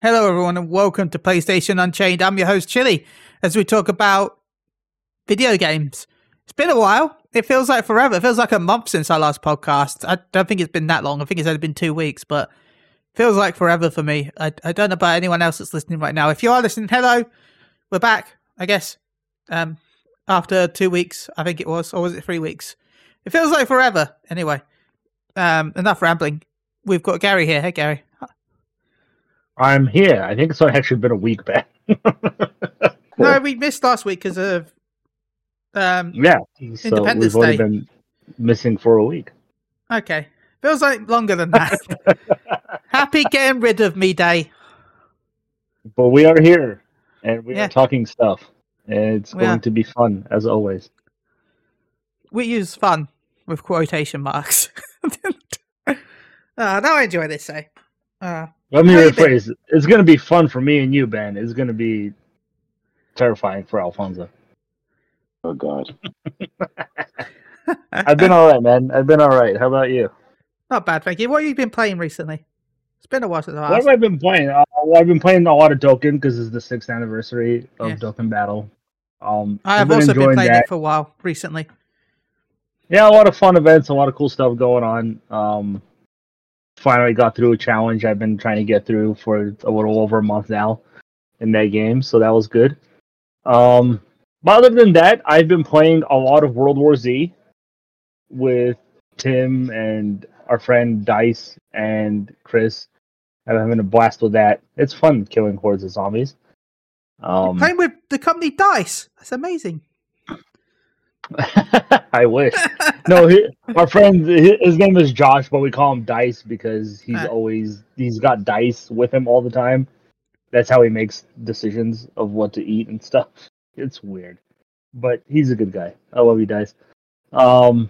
Hello, everyone, and welcome to PlayStation Unchained. I'm your host, Chili, as we talk about video games. It's been a while. It feels like forever. It feels like a month since our last podcast. I don't think it's been that long. I think it's only been two weeks, but feels like forever for me. I, I don't know about anyone else that's listening right now. If you are listening, hello. We're back, I guess. Um, after two weeks, I think it was, or was it three weeks? It feels like forever. Anyway, um, enough rambling. We've got Gary here. Hey, Gary. I'm here. I think it's actually been a week back. No, we missed last week because of um. yeah, so Independence we've only Day. been missing for a week. Okay, feels like longer than that. Happy getting rid of me day. But we are here, and we Yeah. are talking stuff. And it's We going are. to be fun as always. We use fun with quotation marks. uh, now I enjoy this. Say, uh, Let me rephrase you been? It's going to be fun for me and you, Ben. It's going to be terrifying for Alfonso. Oh God. I've been all right, man. I've been all right. How about you? not bad, thank you. What have you been playing recently? It's been a while since I What have I been playing? Uh, well, I've been playing a lot of Dokkan because it's the sixth anniversary of Yes. Dokkan Battle. Um, I have I've also been enjoying playing that. it for a while recently. Yeah, a lot of fun events, a lot of cool stuff going on. Um, finally got through a challenge I've been trying to get through for a little over a month now in that game, so that was good. Um, but other than that, I've been playing a lot of World War Z with Tim and our friend Dice and Chris. I'm having a blast with that. It's fun killing hordes of zombies. Um, playing with the company Dice. That's amazing. I wish. no, he, our friend, his name is Josh, but we call him Dice because he's Ah. always he's got dice with him all the time. That's how he makes decisions of what to eat and stuff. It's weird, but he's a good guy. I love you, Dice. Um,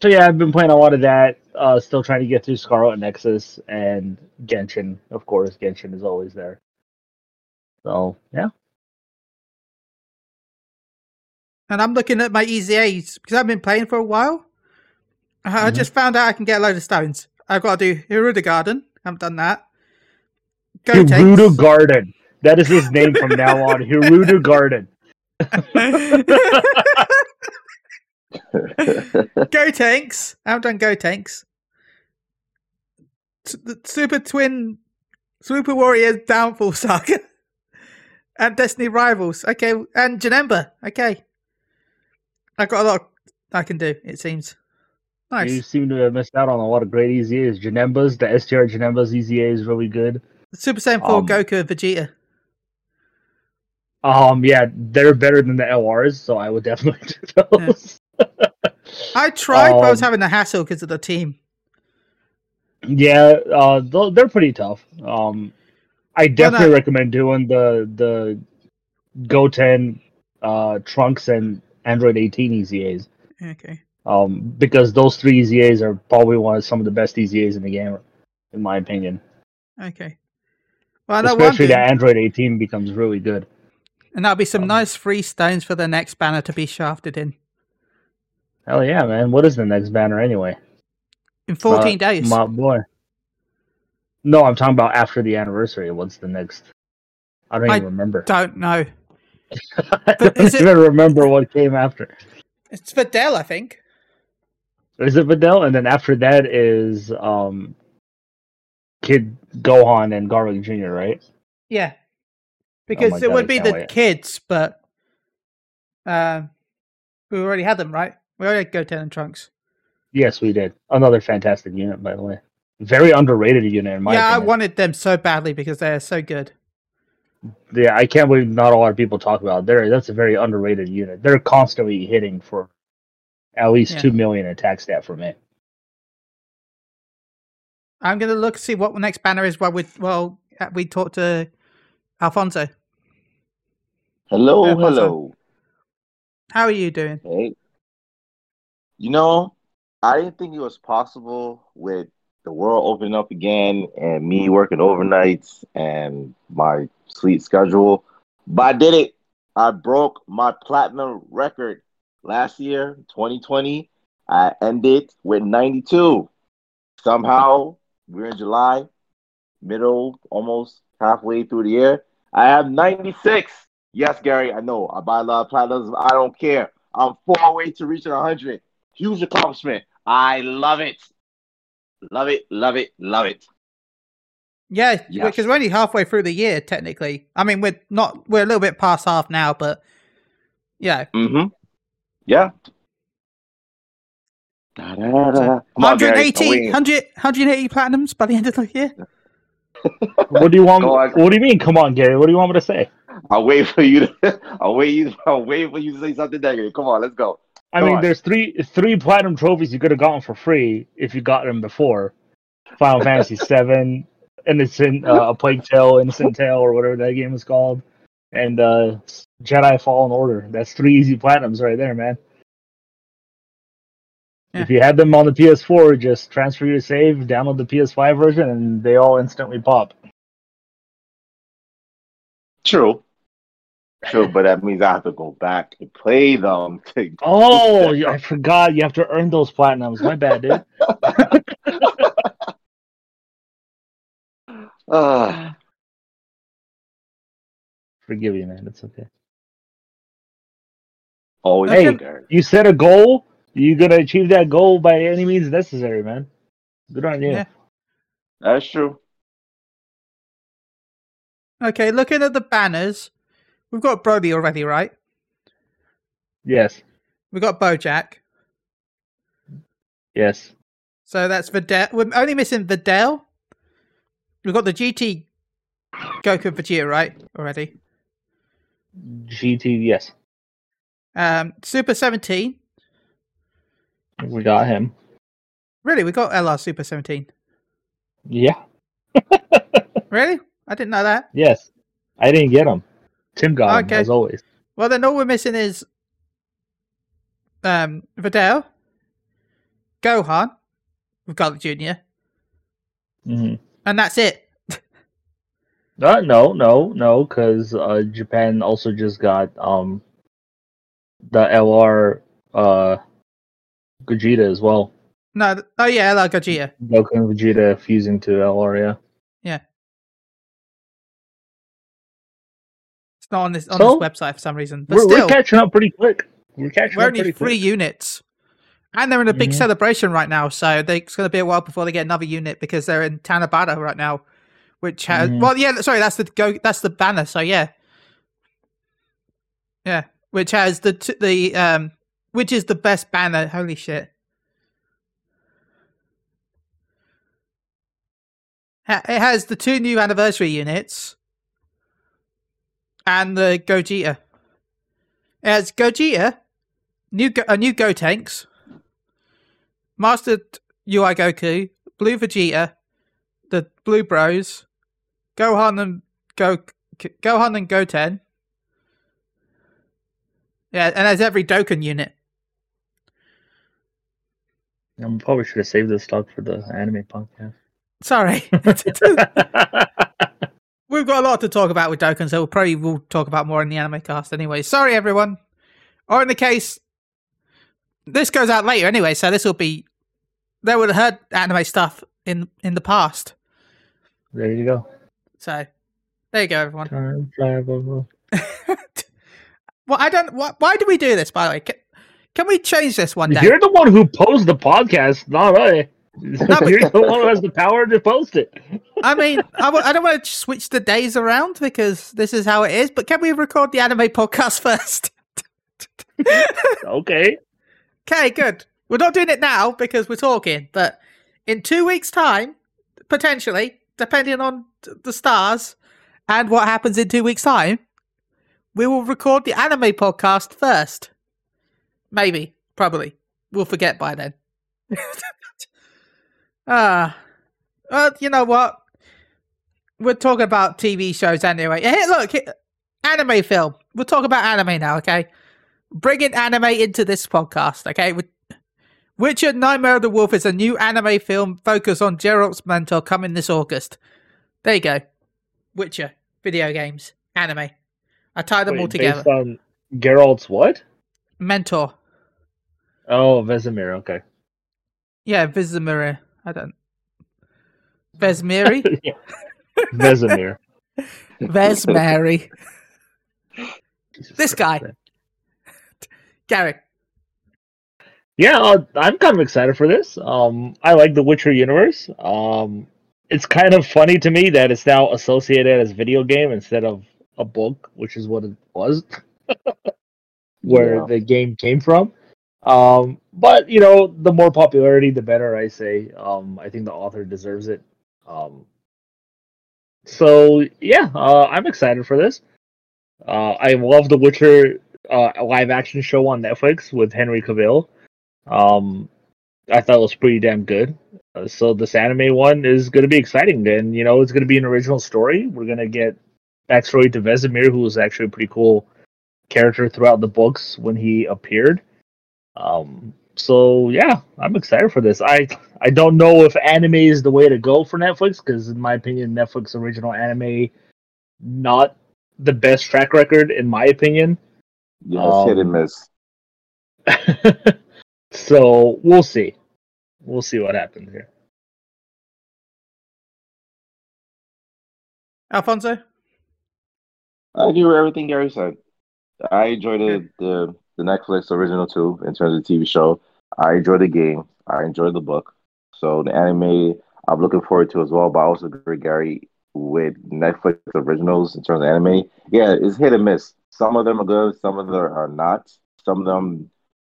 so yeah, I've been playing a lot of that. Uh, still trying to get through Scarlet Nexus and Genshin, of course. Genshin is always there. So yeah, and I'm looking at my EZAs because I've been playing for a while. I Mhm. just found out I can get a load of stones. I've got to do Hiruda Garden. I haven't done that. Go Hirudo Garden. That is his name from now on. Hirudo Garden. Gotenks. I haven't done Gotenks. The Super Twin, Super Warriors Downfall Saga, and Destiny Rivals. Okay, and Janemba. Okay, I've got a lot I can do. It seems nice. You seem to have missed out on a lot of great EZAs. Janembas, the STR Janembas EZA is really good. Super Saiyan 4 um, Goku Vegeta. Um, yeah, they're better than the LRs, so I would definitely do those. I tried, but I was um, having a hassle because of the team. Yeah, uh, they're pretty tough. Um, I definitely I- recommend doing the the Goten, uh, Trunks and Android 18 EZAs. Okay. Um, because those three EZAs are probably one of some of the best EZAs in the game, in my opinion. Okay. Well, I what I'm Especially that Android 18 becomes really good. And that'll be some um, nice free stones for the next banner to be shafted in. Hell yeah, man! What is the next banner anyway? In 14 Uh, days. My boy. No, I'm talking about after the anniversary. What's the next? I don't I even remember. Don't know. I don't it- even remember what came after. It's Dell, I think. Is it Videl? And then after that is um, Kid Gohan and Garlic Jr. Right? Yeah. Because my it God, would be the wait. kids, but um, we already had them, right? We already had Goten and Trunks. Yes, we did. Another fantastic unit, by the way. Very underrated unit in my yeah, I wanted them so badly because they're so good. Yeah, I can't believe not a lot of people talk about. it. They're that's a very underrated unit. They're constantly hitting for at least Yeah. two million attack stat for me. I'm going to look see what the next banner is while we well uh, we talk to Alfonso. hello, Yeah, what's hello. How are you doing? Hey. You know, I didn't think it was possible with the world opening up again and me working overnights and my sleep schedule, but I did it. I broke my platinum record last year, 2020. I ended with 92. Somehow, we're in July, middle, almost halfway through the year. I have 96. Yes, Gary, I know. I buy a lot of platinums. I don't care. I'm far away to reaching 100. Huge accomplishment. I love it. Love it, love it, love it. Yeah, Yes. because we're only halfway through the year, technically. I mean, we're not, we're a little bit past half now, but yeah. Mm-hmm. Yeah. Da-da-da. Come on, 180, 100, 180 platinums by the end of the year. What do you want? On. What do you mean? Come on, Gary. What do you want me to say? I'll wait for you to. I'll wait. You, I'll wait for you to say something negative. Come on, let's go. I Go mean, on. there's three three platinum trophies you could have gotten for free if you got them before. Final Fantasy Seven, Innocent, uh, a Plague Tale, Innocent Tale, or whatever that game is called, and uh, Jedi Fallen Order. That's three easy platinums right there, man. If you had them on the PS4, just transfer your save, download the PS5 version, and they all instantly pop. True. True, but that means I have to go back and play them. To Oh, I forgot. You have to earn those platinums. My bad, dude. Uh, Forgive you, man. It's okay. always Hey. hey. You set a goal. You're gonna achieve that goal by any means necessary, man. Good on you. Yeah. That's true. Okay, looking at the banners, we've got Broly already, right? Yes. We've got Bojack. Yes. So that's Videl. We're only missing Videl. We've got the GT Goku Vegeta, right? Already. GT. Yes. Um, Super 17. We got him. Really? We got LR Super 17. Yeah. Really? I didn't know that. Yes. I didn't get him. Tim got Okay. as always. Well, then all we're missing is um, Videl, Gohan. We've got Junior. hmm And that's it. Uh, no, no, no, because uh, Japan also just got um the LR uh Gogeta as well. No, oh yeah, LR Gogeta. Goku and Vegeta fusing to LR. Yeah. It's not on this on So, this website for some reason. But We're, still, we're catching up pretty quick. We're catching we're up only three quick. units. And they're in a big Mhm. celebration right now, so they, it's going to be a while before they get another unit because they're in Tanabata right now, which has Mhm. well, yeah, sorry, that's the go, that's the banner. So yeah, yeah, which has the t- the um, which is the best banner. Holy shit! It has the two new anniversary units and the Gogeta. Has Gogeta, new Go- a new Gotenks, Mastered UI Goku, Blue Vegeta, the Blue Bros, Gohan and Go Gohan and Goten. Yeah, and there's every Dokkan unit. I probably should have saved this stock for the anime podcast. Sorry, we've got a lot to talk about with Dokkan, so we'll probably will talk about more in the anime cast anyway. Sorry, everyone. Or in the case, this goes out later anyway, so this will be they would have heard anime stuff in in the past. there you go. So there you go, everyone. Time travel. well, I don't. Why, why do we do this? By the way, can, can we change this one day? You're the one who posed the podcast, not I. but- You're the one who has the power to post it. I mean, I w- I don't want to switch the days around because this is how it is. But can we record the anime podcast first? Okay. Okay, good. We're not doing it now because we're talking, but in two weeks' time, potentially, depending on the stars and what happens in two weeks' time, we will record the anime podcast first. Maybe, probably. We'll forget by then. Ah, well, you know what? We're talking about TV shows anyway. Hey, look, anime film. We'll talk about anime now, okay? bringing anime into this podcast, okay? Witcher Nightmare of the Wolf is a new anime film focused on Geralt's mentor coming this August. There you go. Witcher, video games, anime. I tied them all together. Based on Geralt's what? Mentor. Oh, Vesemir. Okay. Yeah, Vizimir. I don't. Vesmiri? Yeah. Vesemir. There's Mary. This guy. man. Gary. Yeah, uh, I'm kind of excited for this. Um, I like the Witcher universe. Um, it's kind of funny to me that it's now associated as video game instead of a book, which is what it was, where Yeah. the game came from. Um, but you know, the more popularity, the better. I say. Um, I think the author deserves it. Um, so yeah, uh, I'm excited for this. Uh, I love the Witcher uh, live action show on Netflix with Henry Cavill. Um, I thought it was pretty damn good. Uh, so this anime one is going to be exciting. And you know, it's going to be an original story. We're going to get backstory to Vesemir, who was actually a pretty cool character throughout the books when he appeared. Um, so yeah, I'm excited for this. I I don't know if anime is the way to go for Netflix because, in my opinion, Netflix original anime not the best track record, in my opinion. Yeah, it's hit and Um, miss. so we'll see. We'll see what happens here. Alfonso? I agree with everything Gary said. I enjoyed the, the the Netflix original too in terms of the TV show. I enjoy the game. I enjoy the book. So the anime I'm looking forward to as well. But I also agree, Gary, with Netflix originals in terms of anime. Yeah, it's hit and miss. Some of them are good. Some of them are not. Some of them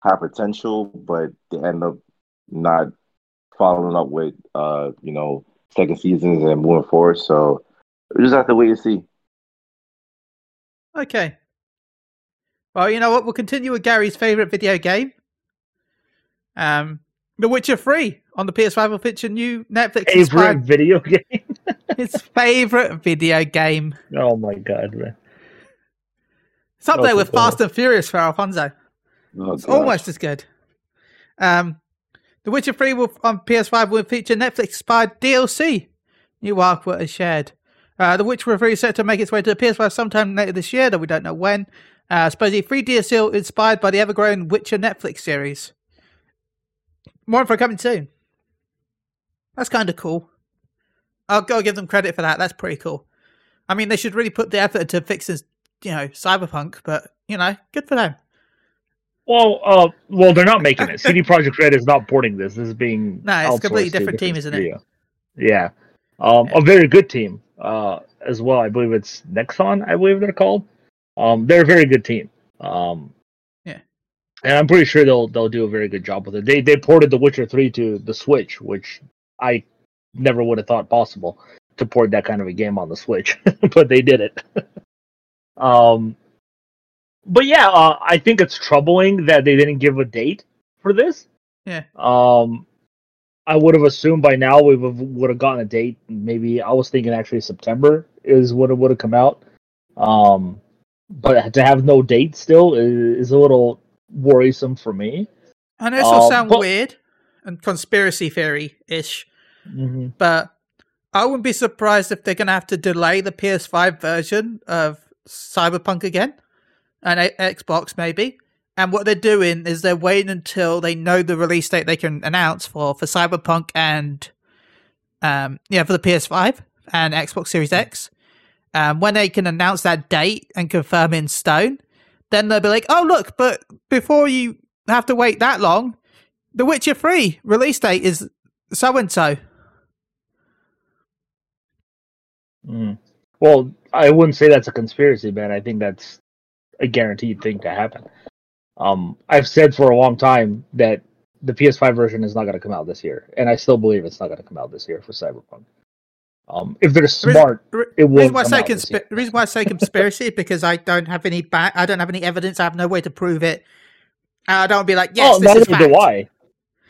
have potential, but they end up not following up with uh you know second seasons and moving forward. So we just have to wait and see. Okay. Well, you know what? We'll continue with Gary's favorite video game. Um, The Witcher 3 on the PS5 will feature new Netflix Favorite inspired video game? his favorite video game. oh my god, man. It's up there with go Fast and Furious for Alfonso. Oh, It's gosh. almost as good. Um, The Witcher 3 will, on PS5 will feature Netflix inspired DLC. New artwork is shared. Uh, the Witcher 3 is set to make its way to the PS5 sometime later this year, though we don't know when. Uh, supposedly, free DLC inspired by the ever growing Witcher Netflix series. More info coming soon. That's kind of cool. I'll go give them credit for that. That's pretty cool. I mean, they should really put the effort into fixing, you know, Cyberpunk, but, you know, good for them. Well, uh, well, they're not making it. CD Projekt Red is not porting this. This is being No, it's a completely different team, isn't it? Yeah, um, a very good team uh, as well. I believe it's Nexon. I believe they're called. Um, they're a very good team. Um, Yeah. and I'm pretty sure they'll they'll do a very good job with it. They they ported The Witcher Three to the Switch, which I never would have thought possible to port that kind of a game on the Switch, but they did it. um, but yeah, uh, I think it's troubling that they didn't give a date for this. Yeah. Um, I would have assumed by now we would have gotten a date. Maybe I was thinking actually September is what it would have come out. Um, but to have no date still is, a little worrisome for me. I know will Um, sound but- weird and conspiracy theory ish, Mm-hmm. but I wouldn't be surprised if they're going to have to delay the PS5 version of Cyberpunk again and a- Xbox maybe. And what they're doing is they're waiting until they know the release date they can announce for for Cyberpunk and um yeah for the PS5 and Xbox Series X. Um, when they can announce that date and confirm in stone, then they'll be like, "Oh look, but before you have to wait that long, The Witcher 3 release date is so and so." Well, I wouldn't say that's a conspiracy, man. I think that's a guaranteed thing to happen. Um, I've said for a long time that the PS5 version is not going to come out this year, and I still believe it's not going to come out this year for Cyberpunk. Um, if they're smart, The it will. reason why I come say out this conspi- year. the reason why I say conspiracy is because I don't have any ba- I don't have any evidence. I have no way to prove it. I don't be like, yes, oh, this neither is fact. do I.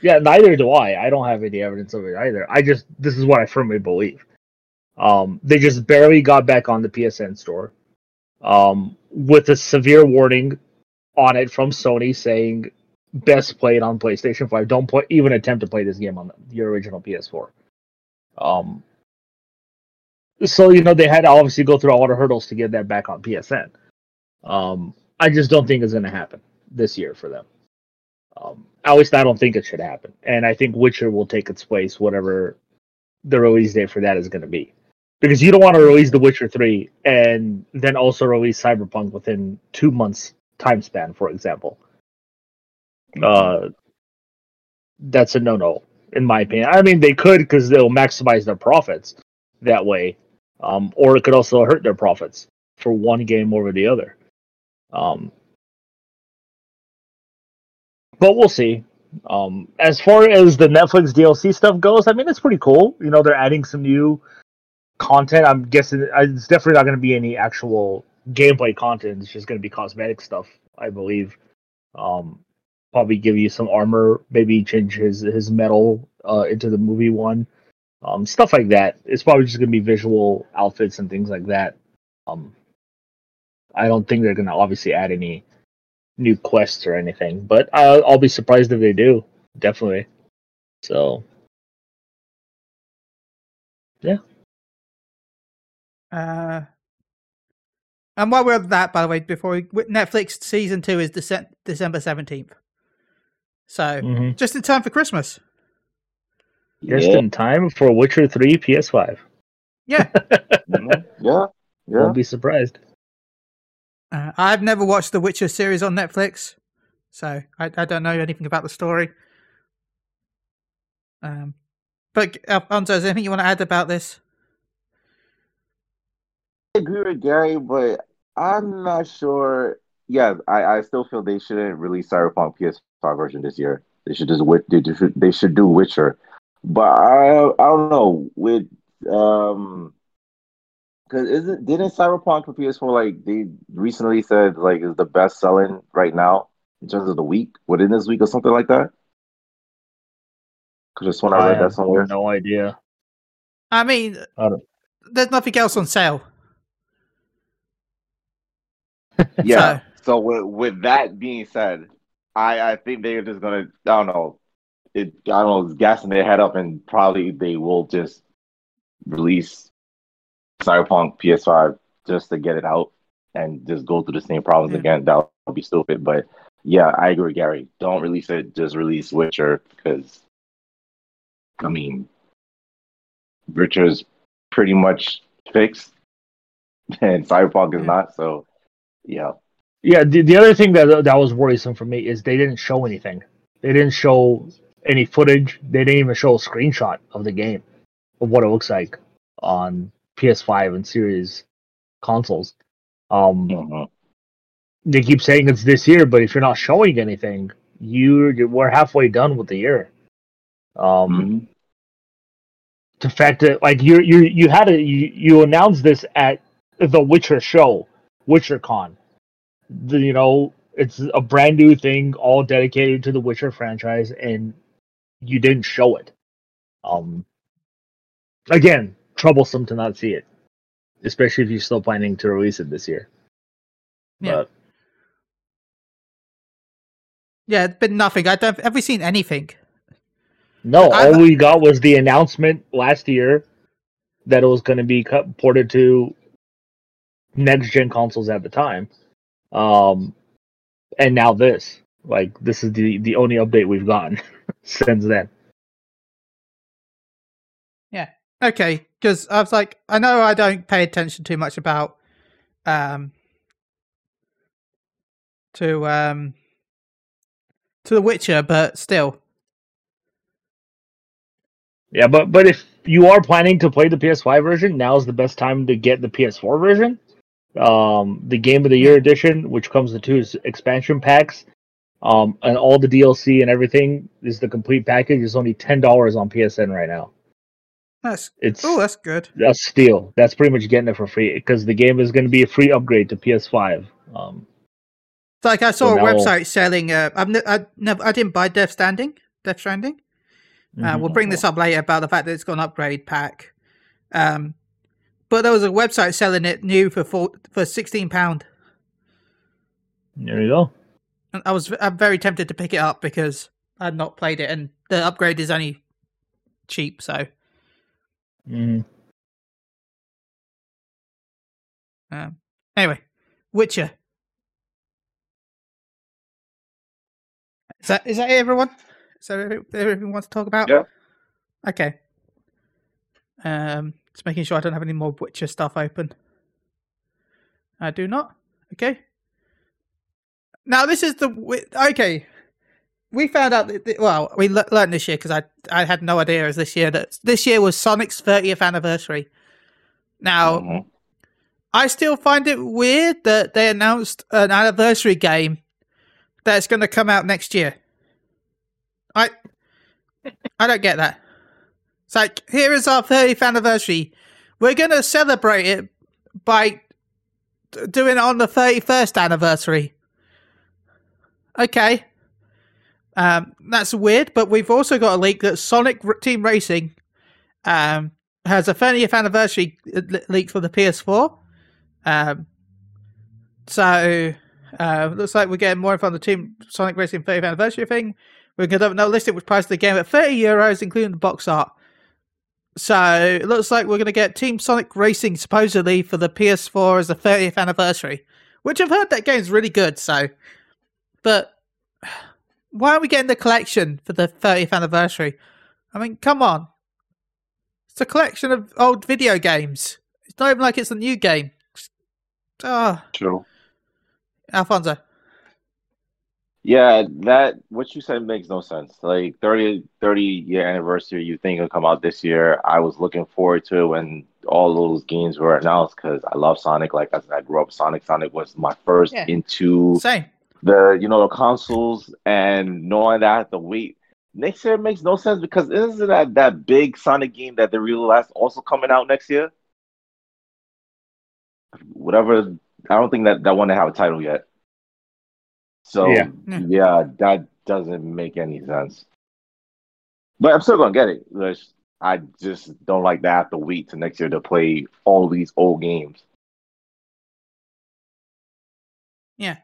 Yeah, neither do I. I don't have any evidence of it either. I just this is what I firmly believe. Um, they just barely got back on the PSN store, um, with a severe warning on it from Sony saying best played on PlayStation Five. Don't play, even attempt to play this game on your original PS4. Um, so you know they had to obviously go through a lot of hurdles to get that back on PSN. Um, I just don't think it's going to happen this year for them. Um, at least I don't think it should happen, and I think Witcher will take its place, whatever the release date for that is going to be. because you don't want to release The Witcher Three and then also release Cyberpunk within two months time span, for example. Uh, that's a no no in my opinion. I mean, they could because they'll maximize their profits that way, um, or it could also hurt their profits for one game over the other. Um, but we'll see. Um, as far as the Netflix DLC stuff goes, I mean, it's pretty cool. You know, they're adding some new content. I'm guessing uh, it's definitely not going to be any actual gameplay content. It's just going to be cosmetic stuff, I believe. Um, probably give you some armor, maybe change his his metal uh, into the movie one, um, stuff like that. It's probably just going to be visual outfits and things like that. Um, I don't think they're going to obviously add any new quests or anything, but I'll, I'll be surprised if they do. Definitely. So, yeah. Uh, and while we're on that, by the way, before we, Netflix season two is Dece- December seventeenth, so Mhm. just in time for Christmas. Just Yeah. in time for Witcher 3 PS5. Yeah, yeah. Yeah. Won't be surprised. uh, I've never watched the Witcher series on Netflix, so I, I don't know anything about the story. Um, but uh, Anzo, is there anything you want to add about this? I agree with Gary, but I'm not sure. Yeah, I, I still feel they shouldn't release Cyberpunk PS5 version this year. They should just wit- they should they should do Witcher. But I I don't know with um because isn't didn't Cyberpunk for PS4 like they recently said like is the best selling right now in terms of the week within this week or something like that. Could just when I read have that somewhere. I have no idea. I mean, I there's nothing else on sale. Yeah. So- So with with that being said, I I think they're just gonna I don't know it I don't know gassing their head up and probably they will just release Cyberpunk PS5 just to get it out and just go through the same problems Yeah. again. That would be stupid. But yeah, I agree, Gary. Don't release it. Just release Witcher because I mean, Witcher's pretty much fixed, and Cyberpunk is Yeah. not. So yeah. Yeah, the, the other thing that that was worrisome for me is they didn't show anything. They didn't show any footage. They didn't even show a screenshot of the game of what it looks like on PS5 and Series consoles. Um, Mhm. they keep saying it's this year, but if you're not showing anything, you you're, we're halfway done with the year. Um, Mhm. the fact that like you you you had a you, you announced this at the Witcher show, Witcher Con. The, you know, it's a brand new thing, all dedicated to the Witcher franchise, and you didn't show it. Um, again, troublesome to not see it, especially if you're still planning to release it this year. Yeah. But Yeah, been nothing. I don't. Have we seen anything? No, all we got was the announcement last year that it was going to be cut, ported to next gen consoles at the time. Um, and now this, like, this is the the only update we've gotten since then. Yeah. Okay, because I was like, I know I don't pay attention too much about um to um to The Witcher, but still, Yeah, but but if you are planning to play the PS5 version, now is the best time to get the PS4 version. Um, the Game of the Year edition, which comes with two expansion packs, um, and all the DLC and everything is the complete package. is only ten dollars on PSN right now. that's It's oh, that's good. that's steal. That's pretty much getting it for free because the game is going to be a free upgrade to PS5. Um, It's like I saw So a website selling. Uh, I've ne- I never, I didn't buy Death Standing, Death Stranding. Uh, mhm. we'll bring this up later about the fact that it's got an upgrade pack. Um, but there was a website selling it new for four, for sixteen pound. There you go. And I was I'm very tempted to pick it up because I'd not played it, and the upgrade is only cheap. So Mhm. um, anyway, Witcher. Is that is that it, everyone? So that every- everything wants to talk about? Yeah. Okay. Um. Just making sure I don't have any more Witcher stuff open. I do not. Okay. Now this is the okay. We found out that well, we learned this year because I I had no idea as this year that this year was Sonic's 30th anniversary. Now Mhm. I still find it weird that they announced an anniversary game that's going to come out next year. I I don't get that. It's like here is our 30th anniversary. We're going to celebrate it by doing it on the 31st anniversary. Okay. Um, that's weird, but we've also got a leak that Sonic Team Racing um, has a 30th anniversary uh, leak for the PS4. Um, so uh, looks like we're getting more info on the Team Sonic Racing 30th anniversary thing. We're going to have another listing which priced the game at 30 euros, including the box art. So it looks like we're going to get Team Sonic Racing supposedly for the PS4 as the 30th anniversary, which I've heard that game's really good. So, but why are we getting the collection for the 30th anniversary? I mean, come on. It's a collection of old video games. It's not even like it's a new game. Oh, True. Alfonso. Yeah, that what you said makes no sense. Like 30, 30 year anniversary, you think it'll come out this year. I was looking forward to it when all those games were announced because I love Sonic. Like I said, I grew up Sonic. Sonic was my first Yeah. into Same. The you know the consoles and knowing that I have to wait next year makes no sense because isn't that that big Sonic game that they realized also coming out next year? Whatever, I don't think that that one have a title yet. So Yeah. Yeah. that doesn't make any sense. But I'm still gonna get it. I just don't like that I have to wait to next year to play all these old games. Yeah.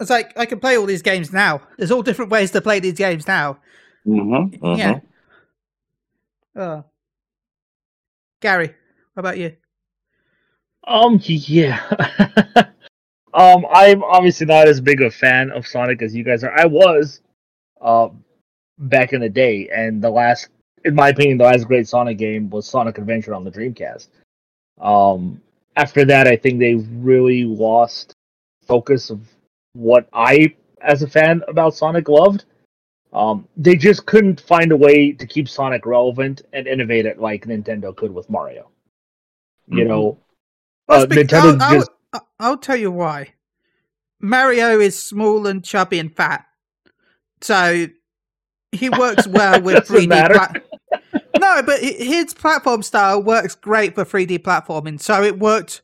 It's like I can play all these games now. There's all different ways to play these games now. Mm-hmm. Yeah. Oh. Gary, what about you? Um, yeah. um, I'm obviously not as big a fan of Sonic as you guys are. I was, uh, back in the day, and the last, in my opinion, the last great Sonic game was Sonic Adventure on the Dreamcast. Um, after that, I think they really lost focus of what I, as a fan about Sonic, loved. Um, they just couldn't find a way to keep Sonic relevant and innovate it like Nintendo could with Mario. You Mhm. know, Well, uh, Nintendo I'll, I'll- just I'll, I'll tell you why. Mario is small and chubby and fat, so he works well with 3D. pla- no, but his platform style works great for 3D platforming. So it worked.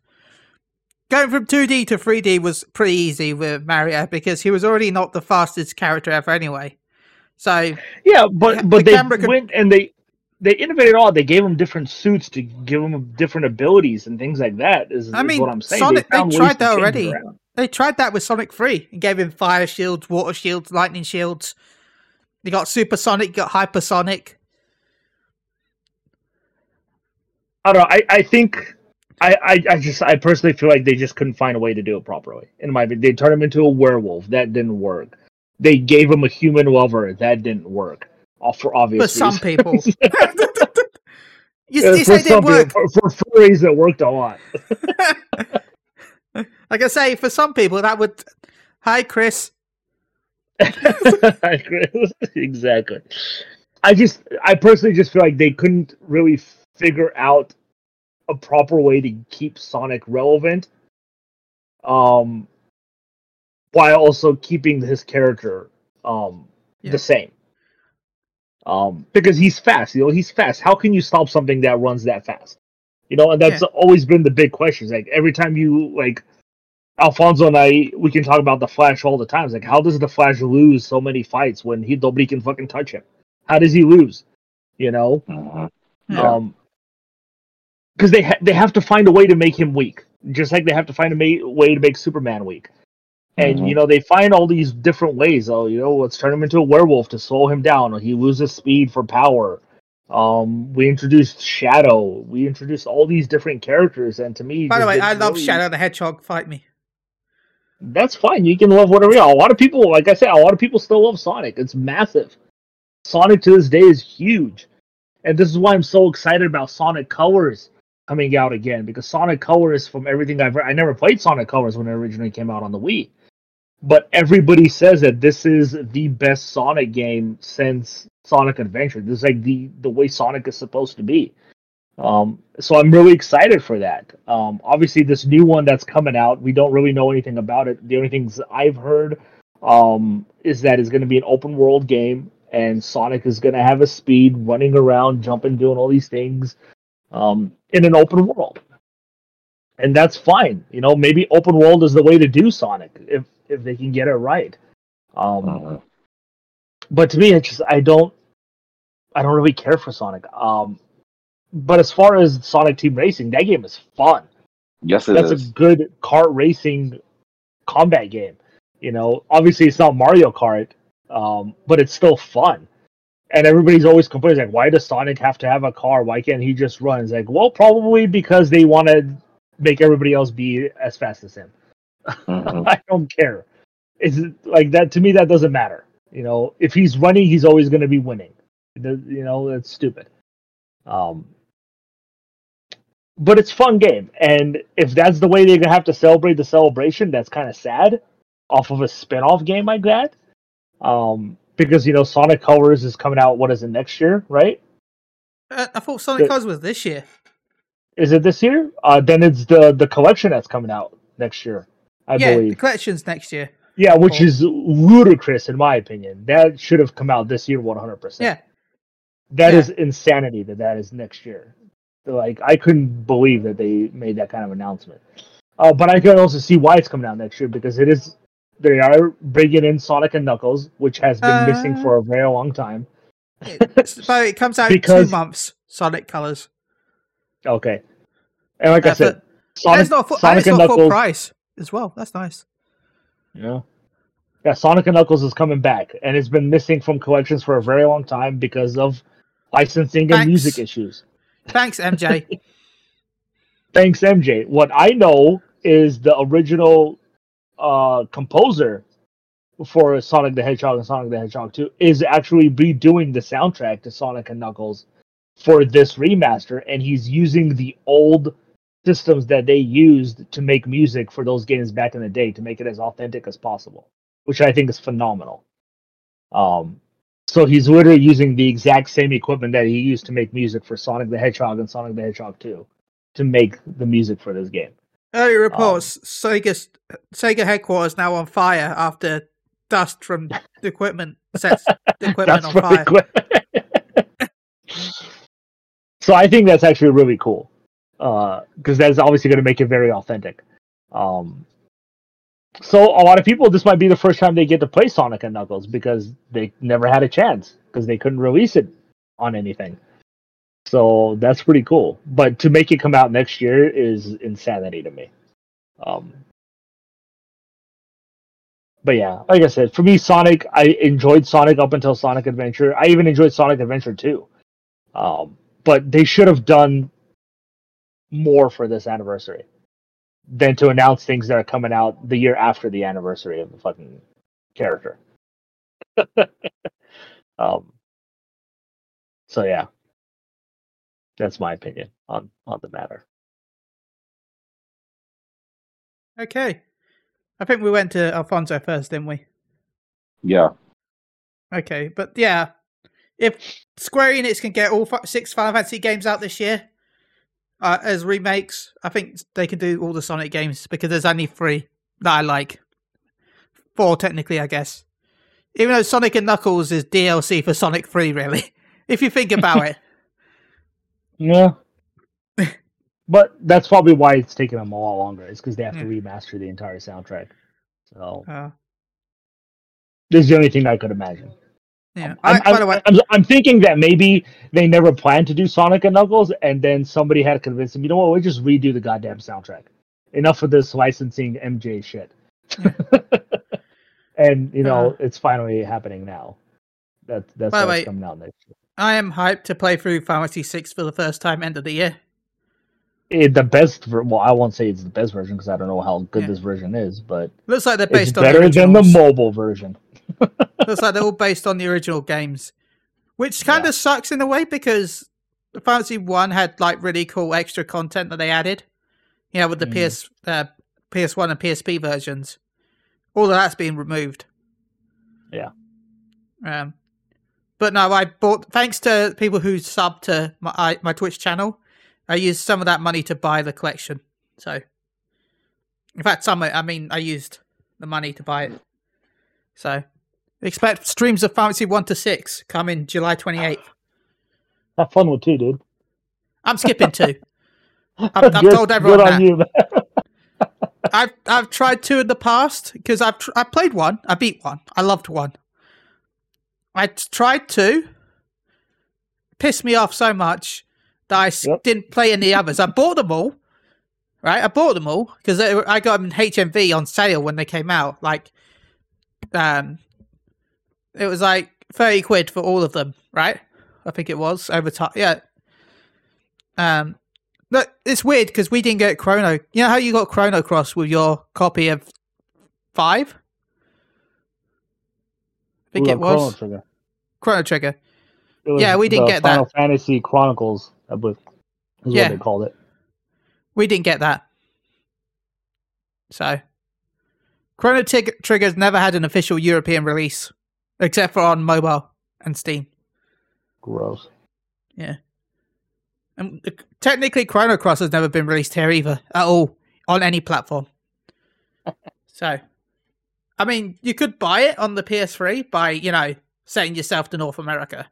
Going from 2D to 3D was pretty easy with Mario because he was already not the fastest character ever anyway. So Yeah, The but but they could- went and they they innovated all. They gave him different suits to give him different abilities and things like that. Is, I is mean, what I'm saying. Sonic- they ways tried that already. They tried that with Sonic 3 and gave him fire shields, water shields, lightning shields. You got supersonic, you got hypersonic. I don't know. I, I think I, I, I just I personally feel like they just couldn't find a way to do it properly. In my opinion, they turned him into a werewolf. That didn't work. They gave him a human lover. That didn't work. All for obvious For some people. you, Yeah, you for say it some didn't work. people, for, for furries, it worked a lot. like I say, for some people, that would. Hi, Chris. I agree. exactly. I just, I personally just feel like they couldn't really figure out a proper way to keep Sonic relevant, um, while also keeping his character, um, Yeah. the same. Um, because he's fast. You know, he's fast. How can you stop something that runs that fast? You know, and that's Yeah. always been the big question. It's Like every time you like Alfonso and I, we can talk about the Flash all the time. It's like, how does the Flash lose so many fights when he nobody can fucking touch him? How does he lose? You know, Mhm. Yeah. um, because they ha- they have to find a way to make him weak, just like they have to find a ma- way to make Superman weak. And Mhm. you know they find all these different ways. Oh, you know, let's turn him into a werewolf to slow him down. Or he loses speed for power. Um, we introduced Shadow. We introduced all these different characters, and to me, By the way, I love really- Shadow the Hedgehog. Fight me. that's fine. You can love whatever. you want. A lot of people, like I said, a lot of people still love Sonic. It's massive. Sonic to this day is huge, and this is why I'm so excited about Sonic Colors coming out again because Sonic Colors, from everything I've I never played Sonic Colors when it originally came out on the Wii, but everybody says that this is the best Sonic game since Sonic Adventure. This is like the the way Sonic is supposed to be. Um, so I'm really excited for that. Um, obviously, this new one that's coming out, we don't really know anything about it. The only things I've heard um, is that it's going to be an open world game, and Sonic is going to have a speed, running around, jumping, doing all these things um, in an open world, and that's fine. You know, maybe open world is the way to do Sonic if if they can get it right. Um, Mhm. but to me, it's just I don't, I don't really care for Sonic. Um, but as far as Sonic Team Racing, that game is fun. Yes, it That's is. a good kart racing combat game. You know, obviously it's not Mario Kart, um, but it's still fun. And everybody's always complaining like, why does Sonic have to have a car? Why can't he just run? It's like, well, probably because they want to make everybody else be as fast as him. Mhm. I don't care. It's like that to me. That doesn't matter. You know, if he's running, he's always going to be winning. You know, that's stupid. Um, but it's fun game, and if that's the way they're gonna have to celebrate the celebration, that's kind of sad. Off of a spin-off game like that, um, because you know Sonic Colors is coming out. What is it next year? Right? Uh, I thought Sonic The- Colors was this year. Is it this year? Uh, then it's the the collection that's coming out next year. I yeah, believe. the collection's next year. Yeah, which Cool. is ludicrous in my opinion. That should have come out this year, one hundred percent. Yeah, That yeah. is insanity. That that is next year. Like I couldn't believe that they made that kind of announcement. Uh, but I can also see why it's coming out next year because it is they are bringing in Sonic and Knuckles, which has been missing Uh, for a very long time. But it comes out in two months. Sonic Colors. Okay, and like I Uh, said, Sonic, not full, and Sonic and Knuckles. price as well. That's nice. Yeah. Yeah, Sonic and Knuckles is coming back, and it's been missing from collections for a very long time because of licensing and music issues. Thanks, MJ. Thanks, MJ. What I know is the original uh, composer for Sonic the Hedgehog and Sonic the Hedgehog 2 is actually redoing the soundtrack to Sonic and Knuckles for this remaster, and he's using the old systems that they used to make music for those games back in the day to make it as authentic as possible, which I think is phenomenal. Um, so he's literally using the exact same equipment that he used to make music for Sonic the Hedgehog and Sonic the Hedgehog 2 to make the music for this game. Early Um, reports: Sega's Sega headquarters now on fire after dust from the equipment sets the equipment on fire. so I think that's actually really cool because that's obviously going to make it very authentic. Um, so a lot of people, this might be the first time they get to play Sonic and Knuckles because they never had a chance because they couldn't release it on anything. So that's pretty cool. But to make it come out next year is insanity to me. Um, but yeah, like I said, for me, Sonic, I enjoyed Sonic up until Sonic Adventure. I even enjoyed Sonic Adventure 2. Um, but they should have done more for this anniversary than to announce things that are coming out the year after the anniversary of the fucking character. um, so yeah, that's my opinion on on the matter. Okay, I think we went to Alfonso first, didn't we? Yeah. Okay, but yeah, if Square Enix can get all fi- six Final Fantasy games out this year uh, as remakes, I think they can do all the Sonic games because there's only three that I like. Four, technically, I guess. Even though Sonic and Knuckles is DLC for Sonic 3, really. If you think about it. Yeah. but that's probably why it's taking them a lot longer. It's because they have to remaster the entire soundtrack. So Uh, this is the only thing I could imagine. yeah. I'm, I, by the way, I'm, I'm thinking that maybe they never planned to do Sonic and Knuckles, and then somebody had to convince them. You know what? We'll just redo the goddamn soundtrack. Enough of this licensing MJ shit. and you know, Uh. it's finally happening now. That that's By what's way- coming out next year. I am hyped to play through Final Fantasy 6 for the first time end of the year. It, the best, well, I won't say it's the best version because I don't know how good Yeah. this version is, but Looks like they're it's based on the better than the mobile version. Looks like they're all based on the original games, which kind Yeah. of sucks in a way because the Fantasy One had like really cool extra content that they added. You know, with the Mm. PS uh, PS One and PSP versions. All of that's been removed. Yeah. Um, but no, I bought thanks to people who sub to my I, my Twitch channel. I used some of that money to buy the collection. So, in fact, some I mean, I used the money to buy it. So, expect streams of Fantasy One to Six coming July twenty eighth. Have fun with two, dude. I'm skipping two. I've, I've told everyone good that. you, man. I've I've tried two in the past because I've tr- I played one. I beat one. I loved one. I tried to. Pissed me off so much that I Yep. didn't play any others. I bought them all. Right, I bought them all because I got them in HMV on sale when they came out. Like, um, it was like thirty quid for all of them. Right, I think it was over time. Yeah. Um, Look, it's weird because we didn't get Chrono. You know how you got Chrono Cross with your copy of five? Think Ooh, it Chrono was Trigger. Chrono Trigger. Was Yeah, we didn't get that. Final Fantasy Chronicles, I believe, is Yeah. what they called it. We didn't get that. So, Chrono Trigger's never had an official European release, except for on mobile and Steam. Gross. Yeah. And uh, technically, Chrono Cross has never been released here either, at all, on any platform. so, I mean, you could buy it on the PS3 by, you know, setting yourself to North America.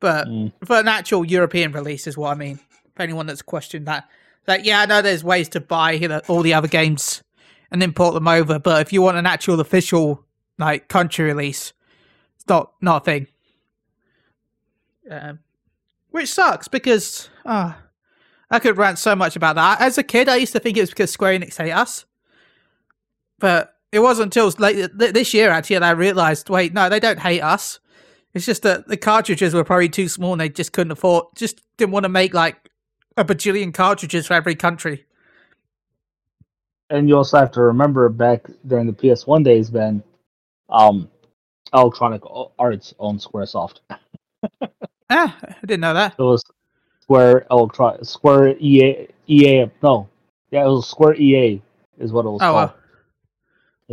But Mm. for an actual European release, is what I mean. For anyone that's questioned that. Like, yeah, I know there's ways to buy you know, all the other games and import them over, but if you want an actual official, like, country release, it's not, not a thing. Um, which sucks because ah, I could rant so much about that. As a kid, I used to think it was because Square Enix hate us, but it wasn't until late th- this year actually that I realized, wait, no, they don't hate us. It's just that the cartridges were probably too small and they just couldn't afford, just didn't want to make like a bajillion cartridges for every country. And you also have to remember back during the PS1 days, Ben, um, Electronic Arts owned SquareSoft. Ah, I didn't know that. It was Square Electron, Square EA, EA. No, yeah, it was Square EA is what it was Oh, called. wow.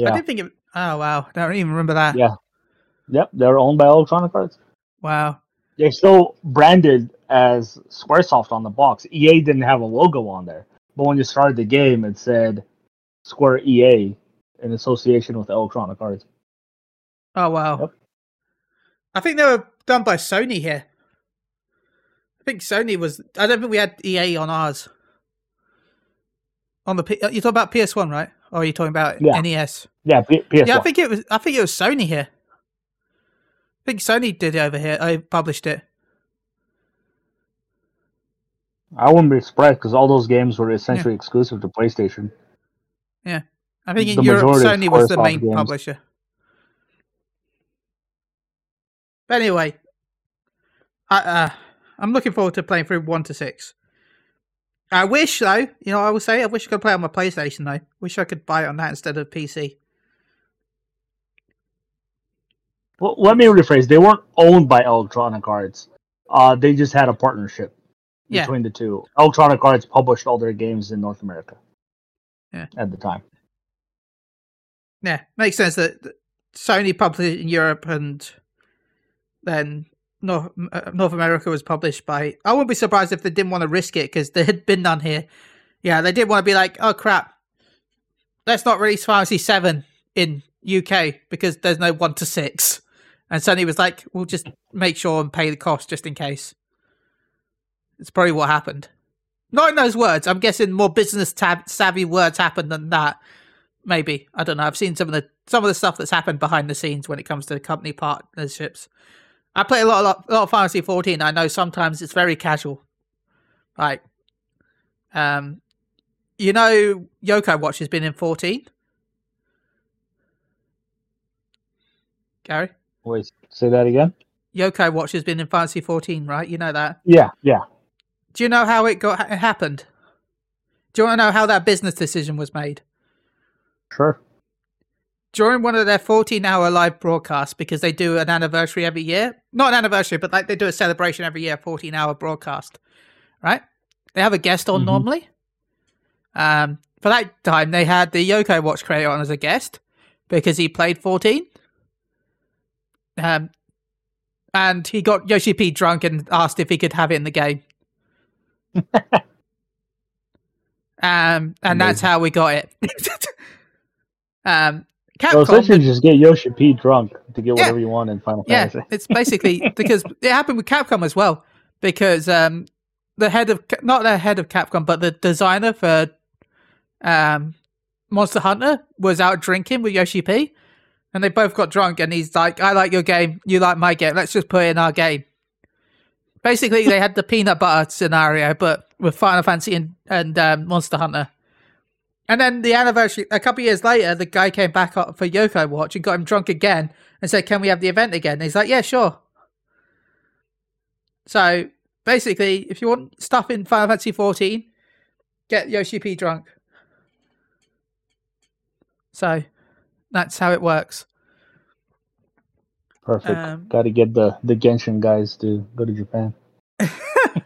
I didn't think it. Oh, wow. I don't even remember that. Yeah. yep, they're owned by Electronic Arts. Wow. They're still branded as SquareSoft on the box. EA didn't have a logo on there, but when you started the game, it said Square EA in association with Electronic Arts. Oh, wow. Yep. I think they were done by Sony here. I think Sony was. I don't think we had EA on ours. On the P- uh, you talk about PS One, right? Or are you talking about Yeah. NES? Yeah, P- PS1. Yeah, I think it was. I think it was Sony here. I think Sony did it over here. I published it. I wouldn't be surprised because all those games were essentially exclusive to PlayStation. Yeah, I think in The Europe, Sony was the main games. publisher. But anyway, I, uh, I'm looking forward to playing through one to six. I wish, though, you know, I will say, I wish I could play on my PlayStation, though. Wish I could buy it on that instead of PC. Well, let me rephrase. They weren't owned by Electronic Arts. Uh, they just had a partnership Yeah. between the two. Electronic Arts published all their games in North America. Yeah. At the time. Yeah, makes sense that that Sony published it in Europe and then North, uh, North America was published by. I wouldn't be surprised if they didn't want to risk it because there had been none here. Yeah, they did want to be like, oh crap, let's not release Fantasy Seven in UK because there's no one to six. And Sony was like, we'll just make sure and pay the cost just in case. It's probably what happened. Not in those words. I'm guessing more business tab- savvy words happened than that. Maybe I don't know. I've seen some of the some of the stuff that's happened behind the scenes when it comes to company partnerships. I play a lot, a lot, a lot of Fantasy 14. I know sometimes it's very casual. Like, um, you know, Yo-kai Watch has been in 14. Gary, Wait, say that again? Yo-kai Watch has been in Fantasy 14, right? You know that. Yeah, yeah. Do you know how it got it happened? Do you want to know how that business decision was made? Sure. During one of their 14 hour live broadcasts because they do an anniversary every year. Not an anniversary, but like they do a celebration every year, 14 hour broadcast, right? They have a guest on Mhm. normally. Um, for that time, they had the Yo-kai Watch creator on as a guest because he played 14. Um, and he got Yoshi P drunk and asked if he could have it in the game. um, and that's how we got it. um, So Capcom, essentially, just get Yoshi P drunk to get Yeah. whatever you want in Final yeah, Fantasy. it's basically because it happened with Capcom as well. Because um, the head of not the head of Capcom, but the designer for um, Monster Hunter was out drinking with Yoshi P, and they both got drunk. And he's like, "I like your game, you like my game. Let's just put it in our game." Basically, they had the peanut butter scenario, but with Final Fantasy and, and um, Monster Hunter. And then the anniversary, a couple years later, the guy came back up for Yo-kai Watch and got him drunk again and said, Can we have the event again? And he's like, Yeah, sure. So basically, if you want stuff in Final Fantasy 14, get Yoshi P drunk. So that's how it works. Perfect. Um, Got to get the the Genshin guys to go to Japan.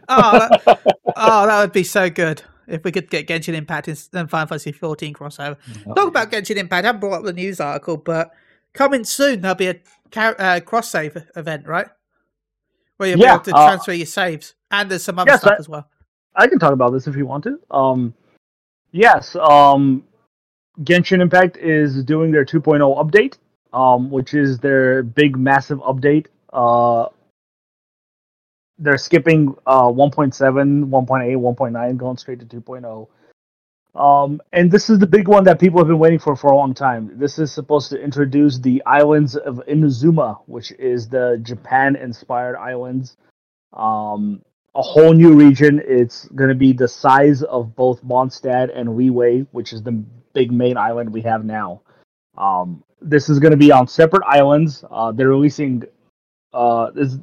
Oh, that, oh, that would be so good if we could get Genshin Impact in and Final Fantasy 14 crossover. Talk about Genshin Impact. I haven't brought up the news article, but coming soon there'll be a car- uh, cross save event, right? Where you'll Yeah, be able to uh, transfer your saves, and there's some other yes, stuff I- as well. I can talk about this if you want to. Um, yes, um, Genshin Impact is doing their 2.0 update, um, which is their big, massive update. Uh, they're skipping uh, 1.7, 1.8, 1.9, going straight to 2.0. Um, and this is the big one that people have been waiting for for a long time. This is supposed to introduce the islands of Inazuma, which is the Japan-inspired islands. Um, a whole new region. It's going to be the size of both Mondstadt and Liyue, which is the big main island we have now. Um, this is going to be on separate islands. Uh, they're releasing uh, this,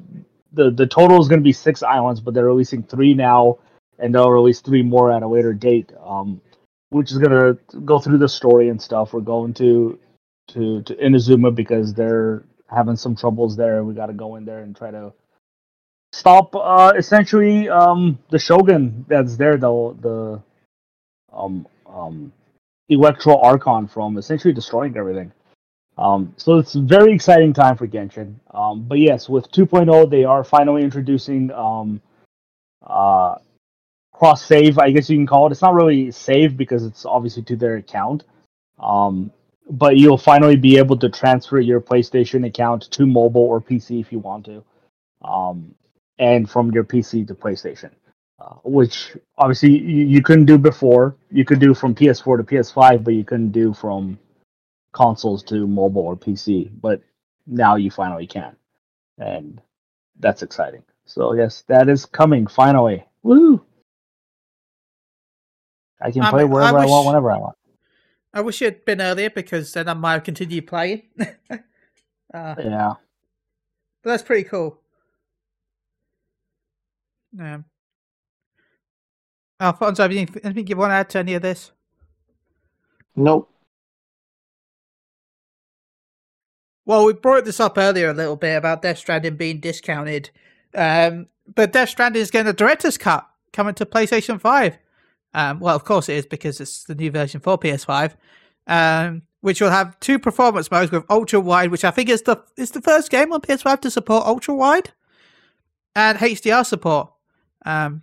the the total is going to be six islands, but they're releasing three now, and they'll release three more at a later date. Um, which is going to go through the story and stuff. We're going to to to Inazuma because they're having some troubles there. We got to go in there and try to stop uh essentially um the shogun that's there the the um um electro archon from essentially destroying everything um so it's a very exciting time for genshin. Um but yes with 2.0 they are finally introducing um uh cross save i guess you can call it. It's not really save because it's obviously to their account. Um but you'll finally be able to transfer your playstation account to mobile or pc if you want to um and from your PC to PlayStation, uh, which obviously you, you couldn't do before. You could do from PS4 to PS5, but you couldn't do from consoles to mobile or PC. But now you finally can, and that's exciting. So yes, that is coming finally. Woo! I can I play mean, wherever I, wish- want, whenever I want. I wish it had been earlier because then I might have continued playing. uh, but Yeah. that's pretty cool. Um, Alfonso, anything, anything you want to add to any of this? Nope. Well, we brought this up earlier a little bit about Death Stranding being discounted. Um, but Death Stranding is getting a director's cut coming to PlayStation 5. Um, well, of course it is because it's the new version for PS5, um, which will have two performance modes with ultra wide, which I think is the is the first game on PS5 to support ultra wide, and HDR support. Um,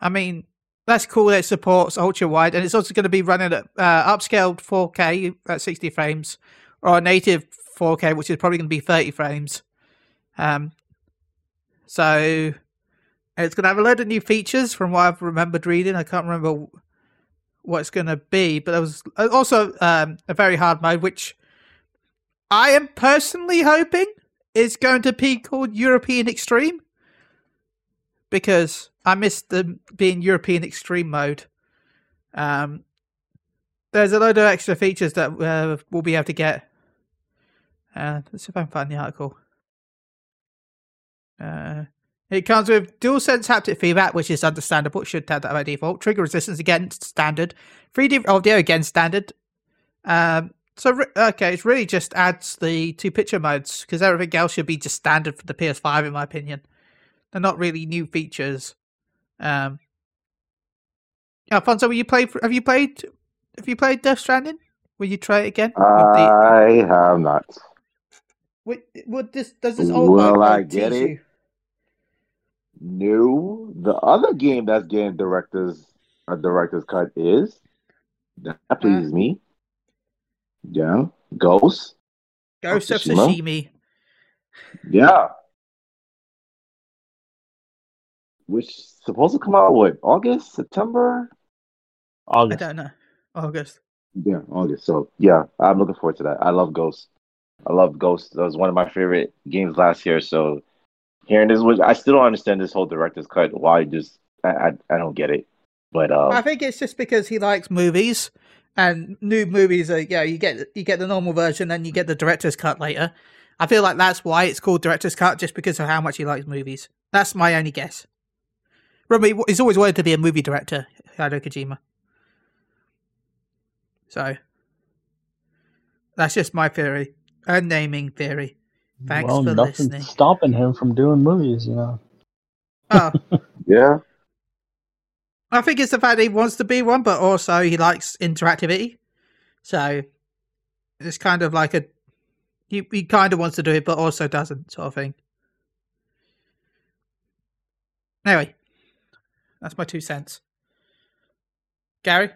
I mean, that's cool that it supports ultra wide, and it's also going to be running at uh, upscaled 4K at 60 frames or native 4K, which is probably going to be 30 frames. Um, so it's going to have a load of new features from what I've remembered reading. I can't remember what it's going to be, but there was also um, a very hard mode, which I am personally hoping is going to be called European Extreme because I missed the being European Extreme mode. Um, there's a load of extra features that uh, we'll be able to get. Uh, let's see if I can find the article. Uh, it comes with DualSense haptic feedback, which is understandable. It should have that by default. Trigger resistance again standard. 3D audio again standard. Um, So re- okay, it really just adds the two picture modes because everything else should be just standard for the PS5, in my opinion. They're not really new features. Um, Alfonso, you play? Have you played? Have you played Death Stranding? Will you try it again? With the- I have not. Would, would this does this old Will I tease get it? you? No, the other game that's getting directors a director's cut is that pleases me. Yeah, Ghost. Ghost of Tsushima? Tsushima. Yeah, which supposed to come out what August, September? I August. don't know. August. Yeah, August. So yeah, I'm looking forward to that. I love Ghost. I love Ghost. That was one of my favorite games last year. So hearing this, was I still don't understand this whole director's cut. Why just I I, I don't get it. But I um, think it's just because he likes movies, and new movies are yeah. You get you get the normal version, then you get the director's cut later. I feel like that's why it's called director's cut, just because of how much he likes movies. That's my only guess. Remember, he's always wanted to be a movie director, Hideo Kojima. So that's just my theory, a naming theory. Thanks well, for nothing's listening. stopping him from doing movies, you know. Oh, yeah, I think it's the fact that he wants to be one, but also he likes interactivity. So it's kind of like a he, he kind of wants to do it, but also doesn't, sort of thing. Anyway, that's my two cents. Gary,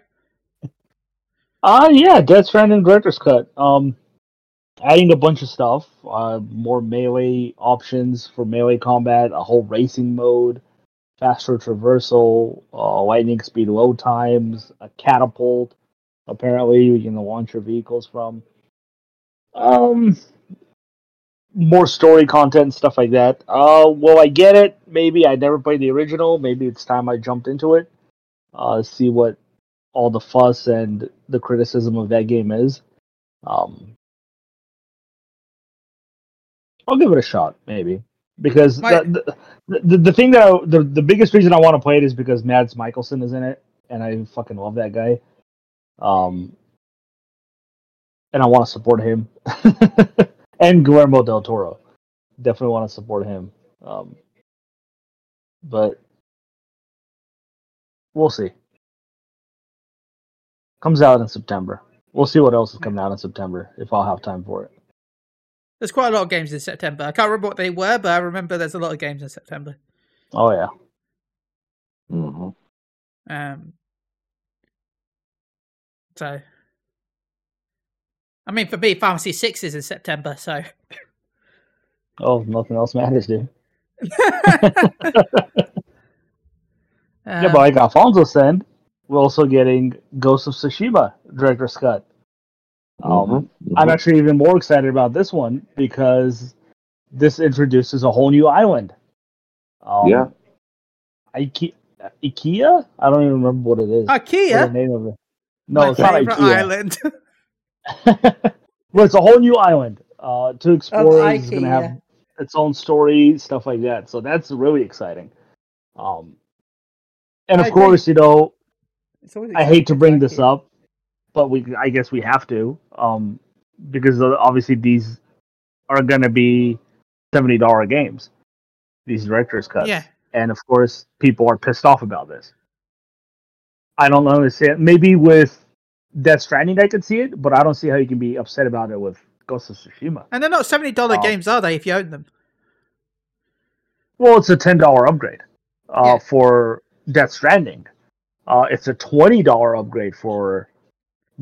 Uh yeah, Death Stranding director's cut. Um, adding a bunch of stuff, uh, more melee options for melee combat, a whole racing mode, faster traversal, uh, lightning speed load times, a catapult. Apparently, you can launch your vehicles from. Um, more story content, and stuff like that. Uh, will I get it? Maybe. I never played the original. Maybe it's time I jumped into it. Uh, see what all the fuss and the criticism of that game is. Um, I'll give it a shot, maybe, because My- the, the, the the thing that I, the the biggest reason I want to play it is because Mads Mikkelsen is in it, and I fucking love that guy. Um, and I want to support him, and Guillermo del Toro. Definitely want to support him. Um, but we'll see. Comes out in September. We'll see what else is coming out in September if I'll have time for it. There's quite a lot of games in September. I can't remember what they were, but I remember there's a lot of games in September. Oh yeah. hmm Um, so, I mean, for me, Pharmacy Six is in September, so. Oh, nothing else matters, dude. yeah, Um, but like Alfonso said, we're also getting Ghost of Tsushima director cut. Um, Mhm. I'm actually even more excited about this one because this introduces a whole new island. Um, Yeah. Ike- IKEA? I don't even remember what it is. What the IKEA, name of it? No, my it's not favorite IKEA. island. well, it's a whole new island uh, to explore. It's going to have its own story, stuff like that. So that's really exciting. Um, and of I agree. course, you know, I hate to bring this up, but we I guess we have to, um, because obviously these are going to be seventy dollar games. These directors cuts, Yeah, and of course, people are pissed off about this. I don't understand. Maybe with Death Stranding, I could see it, but I don't see how you can be upset about it with Ghost of Tsushima. and they're not seventy dollar Oh. games, are they? If you own them, Well, it's a ten dollar upgrade uh, Yeah. for Death Stranding. Uh, it's a twenty dollar upgrade for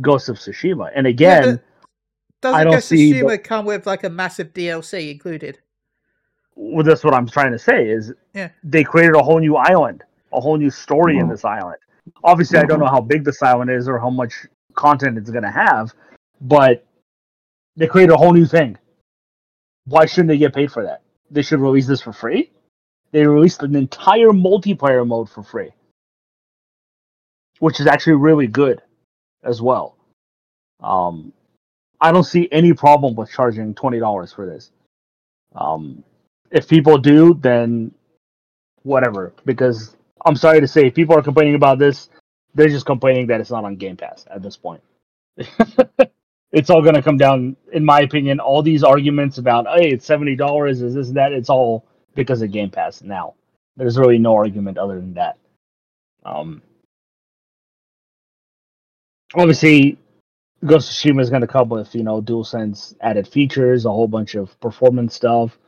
Ghost of Tsushima, and again. doesn't I don't Ghost of see Tsushima the- come with like a massive DLC included? well, that's what I'm trying to say is Yeah. they created a whole new island, a whole new story in Mhm. this island. Obviously, I don't Mhm. know how big this island is or how much content it's going to have, but they created a whole new thing. Why shouldn't they get paid for that? They should release this for free. They released an entire multiplayer mode for free, which is actually really good as well. Um, I don't see any problem with charging twenty dollars for this. Um, if people do, then whatever. Because I'm sorry to say, if people are complaining about this, they're just complaining that it's not on Game Pass at this point. it's all going to come down, in my opinion, all these arguments about, hey, it's seventy dollars, is this and that? It's all because of Game Pass now. There's really no argument other than that. Um, obviously, Ghost of Tsushima is going to come with you know DualSense added features, a whole bunch of performance stuff,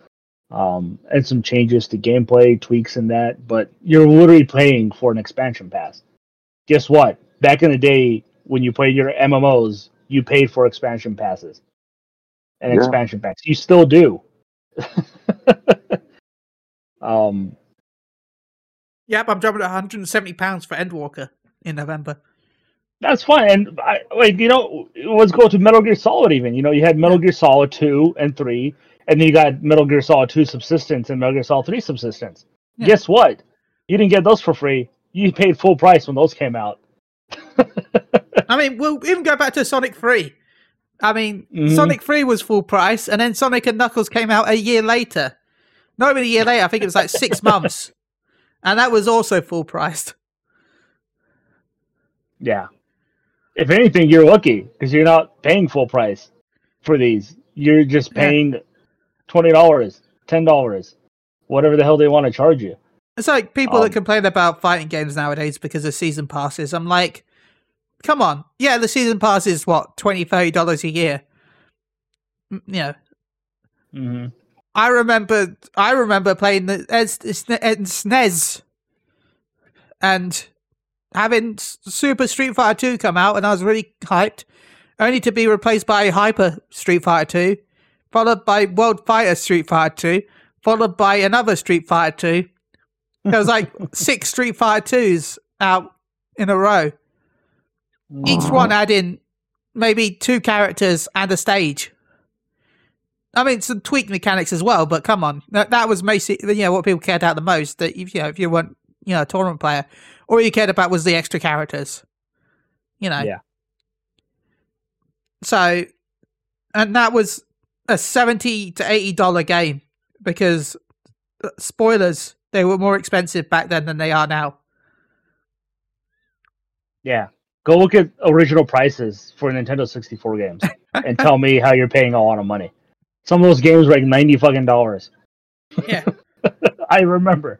um, and some changes to gameplay tweaks and that. But you're literally paying for an expansion pass. Guess what? Back in the day, when you played your MMOs, you paid for expansion passes and Yeah. expansion packs. You still do. um, Yep, I'm dropping 170 pounds for Endwalker in November. That's fine. And I, like you know, let's go to Metal Gear Solid. Even you know, you had Metal Gear Solid two and three, and then you got Metal Gear Solid two Subsistence and Metal Gear Solid three Subsistence. Yeah. Guess what? You didn't get those for free. You paid full price when those came out. I mean, we'll even go back to Sonic 3. I mean, Mhm. Sonic 3 was full price, and then Sonic and Knuckles came out a year later. Not even a year later, I think it was like six months. And that was also full priced. Yeah. If anything, you're lucky because you're not paying full price for these. You're just paying twenty dollars, ten dollars, whatever the hell they want to charge you. It's like people Um, that complain about fighting games nowadays because of season passes. I'm like, come on. Yeah, the season pass is what, $20, $30 a year. You know, Mm-hmm. I remember I remember playing the SNES and having Super Street Fighter 2 come out and I was really hyped only to be replaced by Hyper Street Fighter 2 followed by World Fighter Street Fighter 2 followed by another Street Fighter 2 there was like six Street Fighter 2s out in a row. Each one adding maybe two characters and a stage. I mean, some tweak mechanics as well, but come on, that, that was basically you know what people cared about the most. That if you know if you weren't you know a tournament player, all you cared about was the extra characters, you know. Yeah. So, and that was a seventy to eighty dollar game because uh, spoilers they were more expensive back then than they are now. Yeah. Go look at original prices for Nintendo 64 games and tell me how you're paying a lot of money. Some of those games were like 90 fucking dollars. Yeah. I remember.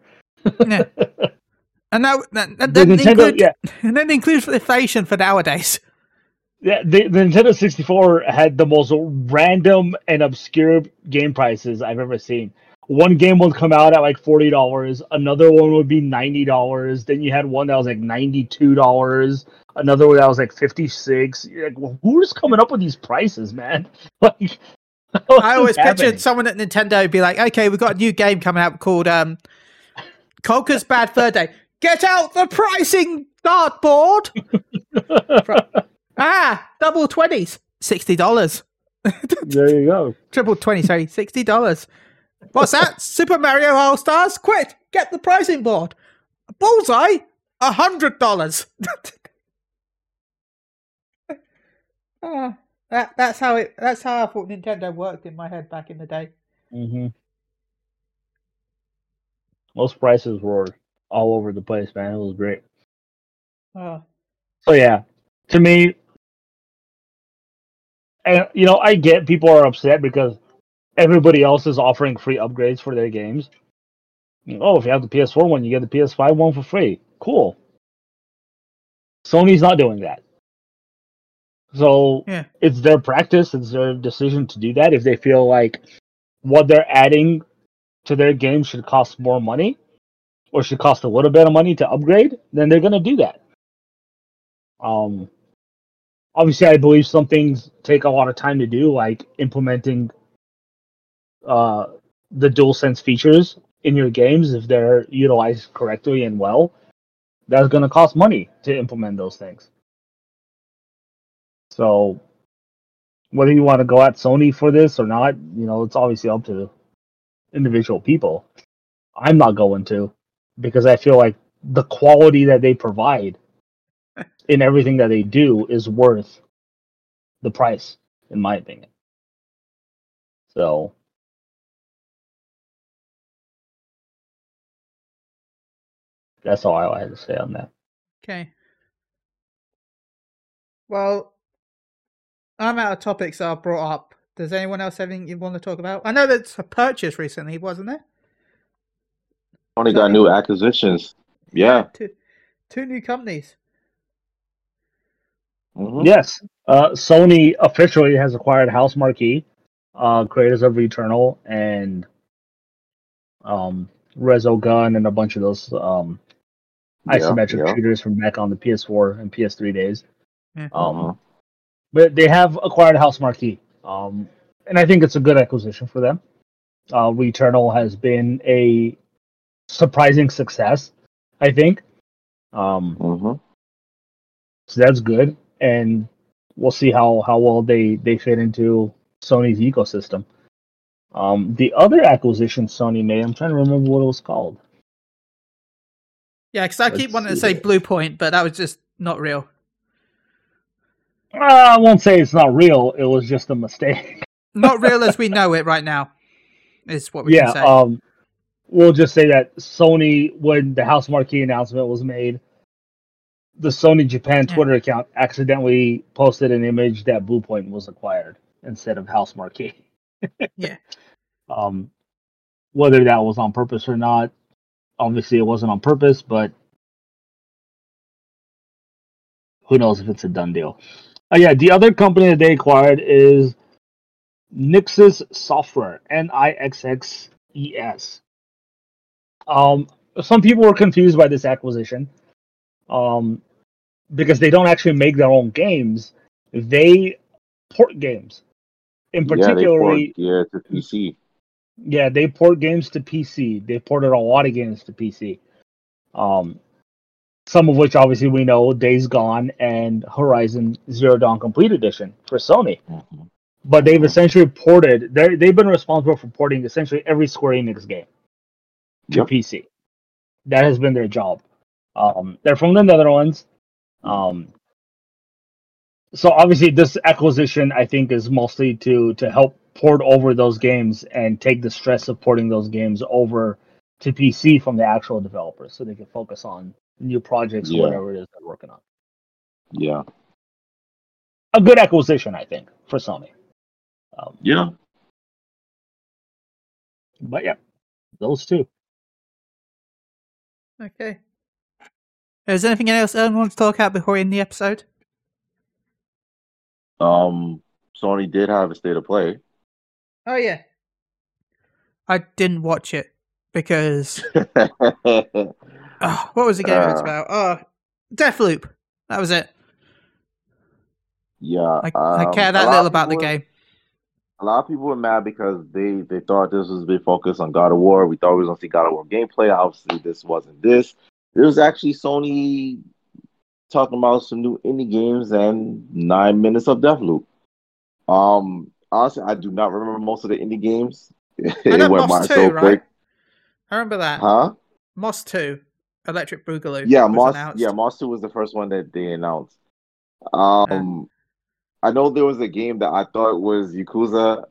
yeah. And that, that, that The Nintendo, include, yeah, and then includes inflation for nowadays. yeah the, the Nintendo 64 had the most random and obscure game prices I've ever seen. One game would come out at like forty dollars, another one would be ninety dollars. Then you had one that was like ninety-two dollars, another one that was like fifty-six. You're like, well, who's coming up with these prices, man? Like, I always pictured someone at Nintendo be like, "Okay, we've got a new game coming out called um, Conker's Bad Fur Day. Get out the pricing dartboard. ah, double twenties, sixty dollars. there you go. Triple twenty, sorry, sixty dollars. What's that? Super Mario All Stars? Quit! Get the pricing board. Bullseye, a hundred dollars. Ah, that that's how it. That's how I thought Nintendo worked in my head back in the day. hmm Most prices were all over the place, man. It was great. Oh. So yeah, to me, and you know, I get people are upset because everybody else is offering free upgrades for their games. Oh, if you have the PS4 one, you get the PS5 one for free. Cool. Sony's not doing that. So Yeah. it's their practice, it's their decision to do that. If they feel like what they're adding to their game should cost more money or should cost a little bit of money to upgrade, then they're gonna do that. Um obviously I believe some things take a lot of time to do, like implementing uh the DualSense features in your games if they're utilized correctly and well. That's gonna cost money to implement those things. So whether you want to go at Sony for this or not, you know, it's obviously up to individual people. I'm not going to because I feel like the quality that they provide in everything that they do is worth the price, in my opinion. So that's all I had to say on that. Okay. Well, I'm out of topics I've brought up. Does anyone else have anything you want to talk about? I know that's a purchase recently, wasn't there? Only got new acquisitions. Yeah. Two, two new companies. Mhm. Yes, uh, Sony officially has acquired Housemarque, uh, creators of Returnal and um, Resogun and a bunch of those um, Yeah, isometric yeah. shooters from back on the PS4 and PS3 days. Yeah. Um, Mhm. but they have acquired Housemarque, um, and I think it's a good acquisition for them. Uh, Returnal has been a surprising success, I think. Um, Mhm. so that's good, and we'll see how how well they they fit into Sony's ecosystem. Um, the other acquisition Sony made, I'm trying to remember what it was called. Yeah, because I Let's keep wanting to say here. Bluepoint, but that was just not real. Uh, I won't say it's not real. It was just a mistake. Not real as we know it right now, is what we yeah. can say. Um, we'll just say that Sony, when the Housemarque announcement was made, the Sony Japan Yeah. Twitter account accidentally posted an image that Bluepoint was acquired instead of Housemarque. Yeah. Um, whether that was on purpose or not, obviously it wasn't on purpose, but who knows if it's a done deal. Uh, yeah, the other company that they acquired is Nixxes Software, N I X X E S. Um, some people were confused by this acquisition, um, because they don't actually make their own games; they port games. In particular, Yeah, to PC. yeah, they port games to PC. They ported a lot of games to PC. Um, some of which obviously we know Days Gone and Horizon Zero Dawn Complete Edition for Sony. Mhm. But they've essentially ported. They've been responsible for porting essentially every Square Enix game to Yep. PC. That has been their job. Um, they're from the Netherlands. Um, so obviously, this acquisition I think is mostly to to help port over those games and take the stress of porting those games over to PC from the actual developers, so they can focus on new projects, Yeah. whatever it is they're working on. Yeah. A good acquisition, I think, for Sony. Um, Yeah. but yeah, those two. Okay. Is there anything else anyone wants to talk about before we end the episode? Um, Sony did have a state of play. Oh yeah. I didn't watch it because oh, what was the game it was Uh. about? Oh, Deathloop. That was it. yeah. I, I um, care that little of about the game. A lot of people were mad because they they thought this was a big focus on God of War. We thought we was gonna see God of War gameplay. Obviously, this wasn't this. It was actually Sony talking about some new indie games and nine minutes of Deathloop. Um, honestly, I do not remember most of the indie games. I it know went by so 2, right? quick, I remember that. huh? Moss 2, Electric Boogaloo. Yeah, Moss. announced. Yeah, Moss Two was the first one that they announced. Um, I know there was a game that I thought was Yakuza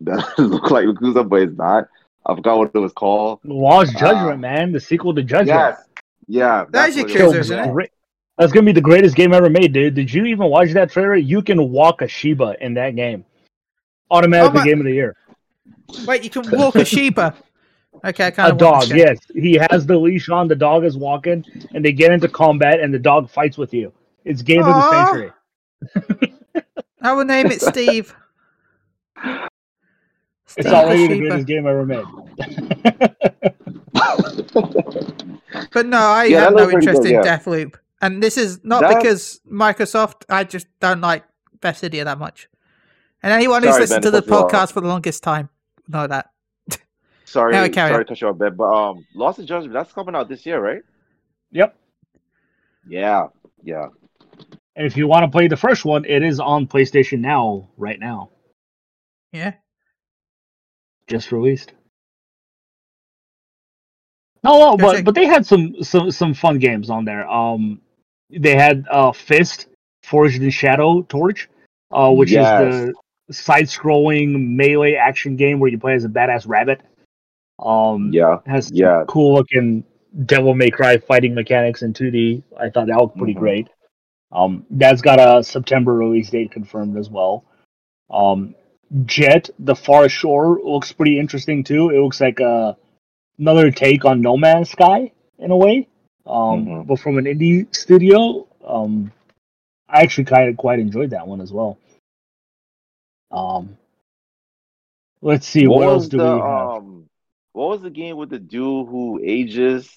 that looked like Yakuza, but it's not. I forgot what it was called. Lost Judgment, Uh, man, the sequel to Judgment. Yes, yeah, That is what it Yakuza, isn't it? Great. That's gonna be the greatest game ever made, dude. Did you even watch that trailer? You can walk a Shiba in that game. Automatically Oh my- game of the year. Wait, you can walk a Shiba. Okay, I kind A dog, yes. He has the leash on, the dog is walking, and they get into combat and the dog fights with you. It's game of the century. I will name it Steve. It's Steve already the the greatest Shiba. game ever made. But no, I Yeah, have no interest good, in yeah. Deathloop. And this is not That- because Microsoft, I just don't like Bethesda that much. And anyone who's Sorry, listened Ben, to the to cut you off. podcast for the longest time know that. sorry, Anyway, carry sorry on. to cut you off, Ben, but um, Lost in Judgment that's coming out this year, right? Yep. Yeah, yeah. And if you want to play the first one, it is on PlayStation Now right now. Yeah. Just released. No, no, but but they had some some some fun games on there. Um, they had uh Fist Forged in Shadow Torch, uh, which Yes. is the side-scrolling melee action game where you play as a badass rabbit. Um, Yeah, has yeah. cool looking Devil May Cry fighting mechanics in 2D. I thought that looked pretty Mhm. great. Um, that's got a September release date confirmed as well. Um, Jet, the Far Shore looks pretty interesting too. It looks like a, another take on No Man's Sky in a way, um, Mhm. but from an indie studio. Um, I actually kind of quite enjoyed that one as well. Um, let's see what, else was do the, we have. Um, what was the game with the dude who ages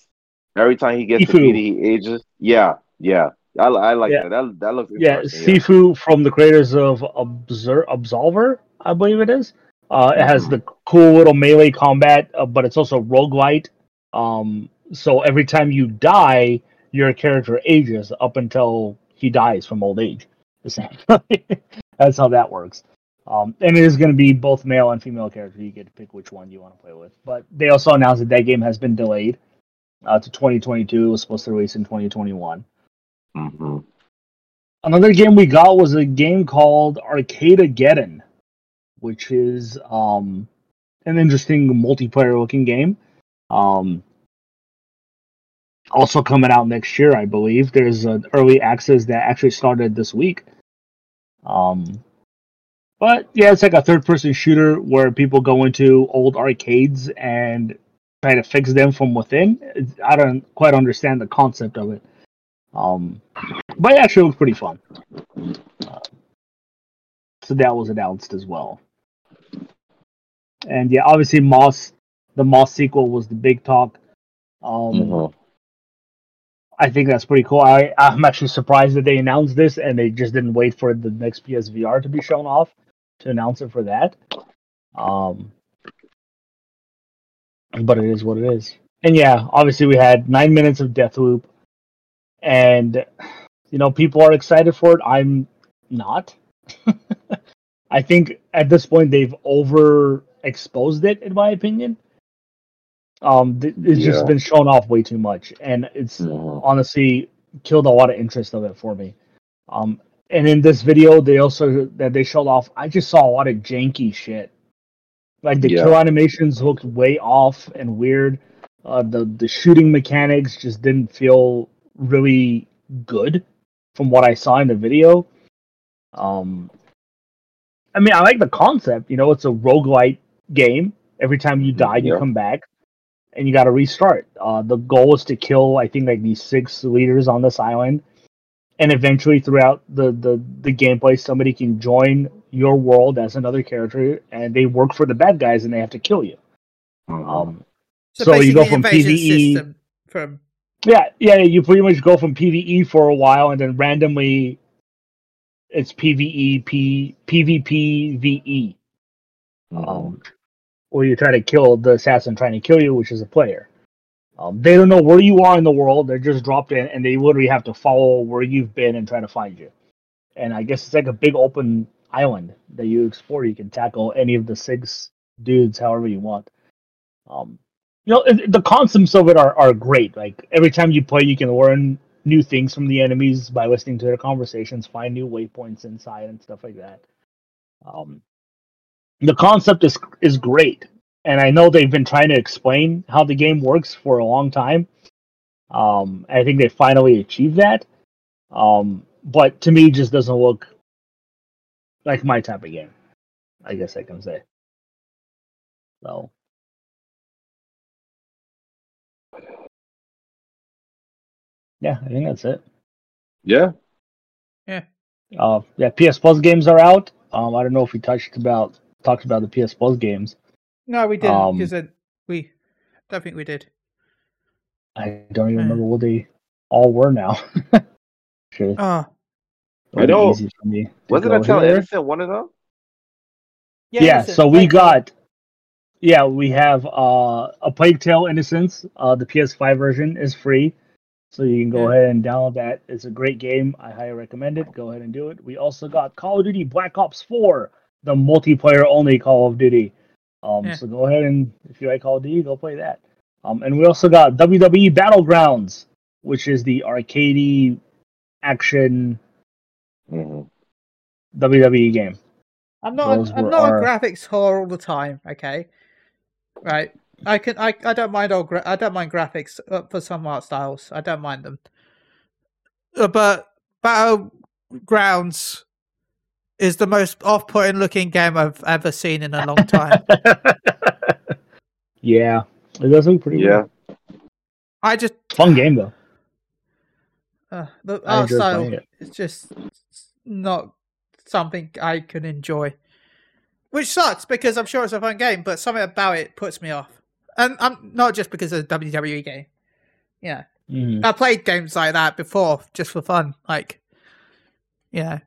every time he gets Sifu. defeated? He ages. Yeah, yeah. I, I like Yeah. that. That that looks Yeah. Sifu from the creators of Obser- Absolver, I believe it is. Uh, it has Mhm. the cool little melee combat, uh, but it's also roguelite. Um, so every time you die, your character ages up until he dies from old age. That's how that works. Um, and it is going to be both male and female character. You get to pick which one you want to play with. But they also announced that that game has been delayed uh, to 2022. It was supposed to release in 2021. Hmm Another game we got was a game called Arcadegeddon, which is um, an interesting multiplayer looking game. Um, also coming out next year, I believe. There's an early access that actually started this week. Um, but yeah, it's like a third person shooter where people go into old arcades and try to fix them from within. I don't quite understand the concept of it. Um, but it actually looks pretty fun. Uh, so that was announced as well. And yeah, obviously Moss, the Moss sequel was the big talk. Um, Mhm. I think that's pretty cool. I, I'm actually surprised that they announced this and they just didn't wait for the next PSVR to be shown off to announce it for that. Um, but it is what it is. And yeah, obviously we had nine minutes of Deathloop, and you know people are excited for it. I'm not. I think at this point they've overexposed it, in my opinion. Um, th- it's just been shown off way too much, and it's Mhm. honestly killed a lot of interest of it for me. Um, and in this video, they also that they showed off, I just saw a lot of janky shit. Like the Yeah. kill animations looked way off and weird. Uh, the the shooting mechanics just didn't feel really good from what I saw in the video. Um, I mean, I like the concept. You know, it's a roguelite game. Every time you die, you Yeah. come back and you got to restart. Uh, the goal is to kill, I think, like these six leaders on this island, and eventually, throughout the the the gameplay, somebody can join your world as another character, and they work for the bad guys, and they have to kill you. Mhm. Um, So, So you go basically from PvE system from yeah, yeah, you pretty much go from PVE for a while, and then randomly, it's PVE, P, PvP, VE. Um, where you try to kill the assassin trying to kill you, which is a player. Um, they don't know where you are in the world. They're just dropped in, and they literally have to follow where you've been and try to find you. And I guess it's like a big open island that you explore. You can tackle any of the six dudes however you want. Um, you know, the concepts of it are, are great. Like every time you play, you can learn new things from the enemies by listening to their conversations, find new waypoints inside, and stuff like that. Um, the concept is is great, and I know they've been trying to explain how the game works for a long time. Um, I think they finally achieved that. Um, but to me, just doesn't look like my type of game. I guess I can say. So. Yeah, I think that's it. Yeah. Yeah. Uh, yeah, PS Plus games are out. Um, I don't know if we touched about talked about the PS Plus games. no, we didn't Um, because we don't think we did. I don't even Yeah. remember what they all were now. Sure, Oh, I know- easy for me. to Wasn't go that Tell here. Innocent one of them? Yeah, listen, so we like, got yeah, we have uh a Plague Tale Innocence. Uh the PS5 version is free. So you can go Yeah. ahead and download that. It's a great game. I highly recommend it. Go ahead and do it. We also got Call of Duty Black Ops 4, the multiplayer only Call of Duty. Um Yeah. so go ahead and if you like Call of Duty, go play that. Um and we also got WWE Battlegrounds, which is the arcadey action hmm WWE game. I'm not. those A, I'm not our- a graphics whore all the time. Okay, right. I can. I. I don't mind all. Gra- I don't mind graphics uh, for some art styles. I don't mind them. Uh, but Battlegrounds is the most off-putting looking game I've ever seen in a long time. yeah, it does look pretty. Yeah. Good. I just Fun game though. uh, the I art style playing it. is just not something I can enjoy. Which sucks because I'm sure it's a fun game, but something about it puts me off. And I'm not just because of the WWE game. Yeah. Mhm. I played games like that before just for fun. Like, yeah.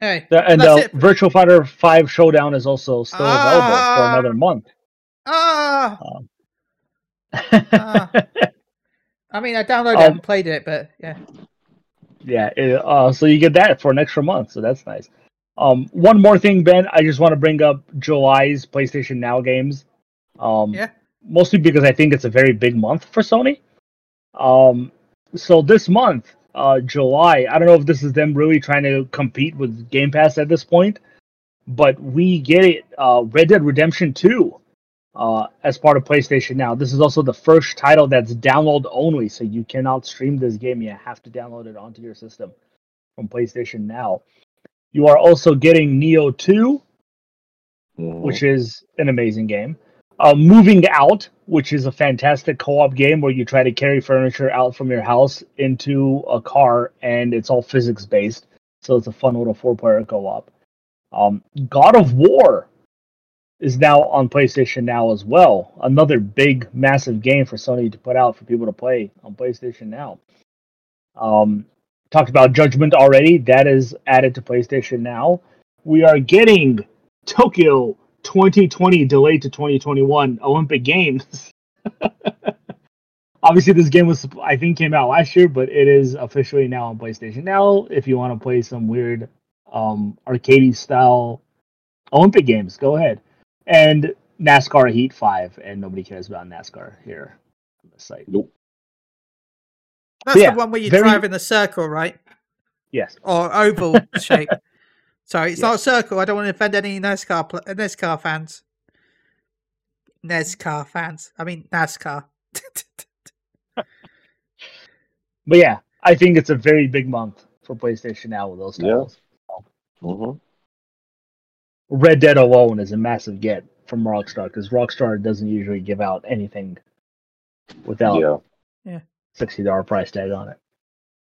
Anyway, The- and uh. Virtua Fighter Five Showdown is also still available for Ah. another month. ah, Ah. I mean, I downloaded it Um, and played it, but yeah. Yeah, it, uh, so you get that for an extra month, so that's nice. Um, one more thing, Ben, I just want to bring up July's PlayStation Now games. Um, Yeah. Mostly because I think it's a very big month for Sony. Um, so this month, uh, July, I don't know if this is them really trying to compete with Game Pass at this point, but we get it, uh, Red Dead Redemption 2 uh, as part of PlayStation Now. This is also the first title that's download only, so you cannot stream this game. You have to download it onto your system from PlayStation Now. You are also getting Nioh 2, Mhm. which is an amazing game. Uh, Moving Out, which is a fantastic co-op game where you try to carry furniture out from your house into a car, and it's all physics based. So it's a fun little four-player co-op. Um, God of War is now on PlayStation Now as well. Another big, massive game for Sony to put out for people to play on PlayStation Now. Um, talked about Judgment already. That is added to PlayStation Now. We are getting Tokyo 2020 delayed to 2021 Olympic Games. Obviously, this game was I think came out last year, but it is officially now on PlayStation Now. If you want to play some weird um, arcade style Olympic games, go ahead. And NASCAR Heat Five, and nobody cares about NASCAR here on the site. That's yeah, the one where you very- drive in a circle, right? Yes, Or oval shape. Sorry, it's not a circle. I don't want to offend any NASCAR pl- uh, NASCAR fans. NASCAR fans. I mean NASCAR. but yeah, I think it's a very big month for PlayStation Now with those Yeah. titles. Mhm. Red Dead alone is a massive get from Rockstar because Rockstar doesn't usually give out anything without Yeah. Sixty dollar price tag on it.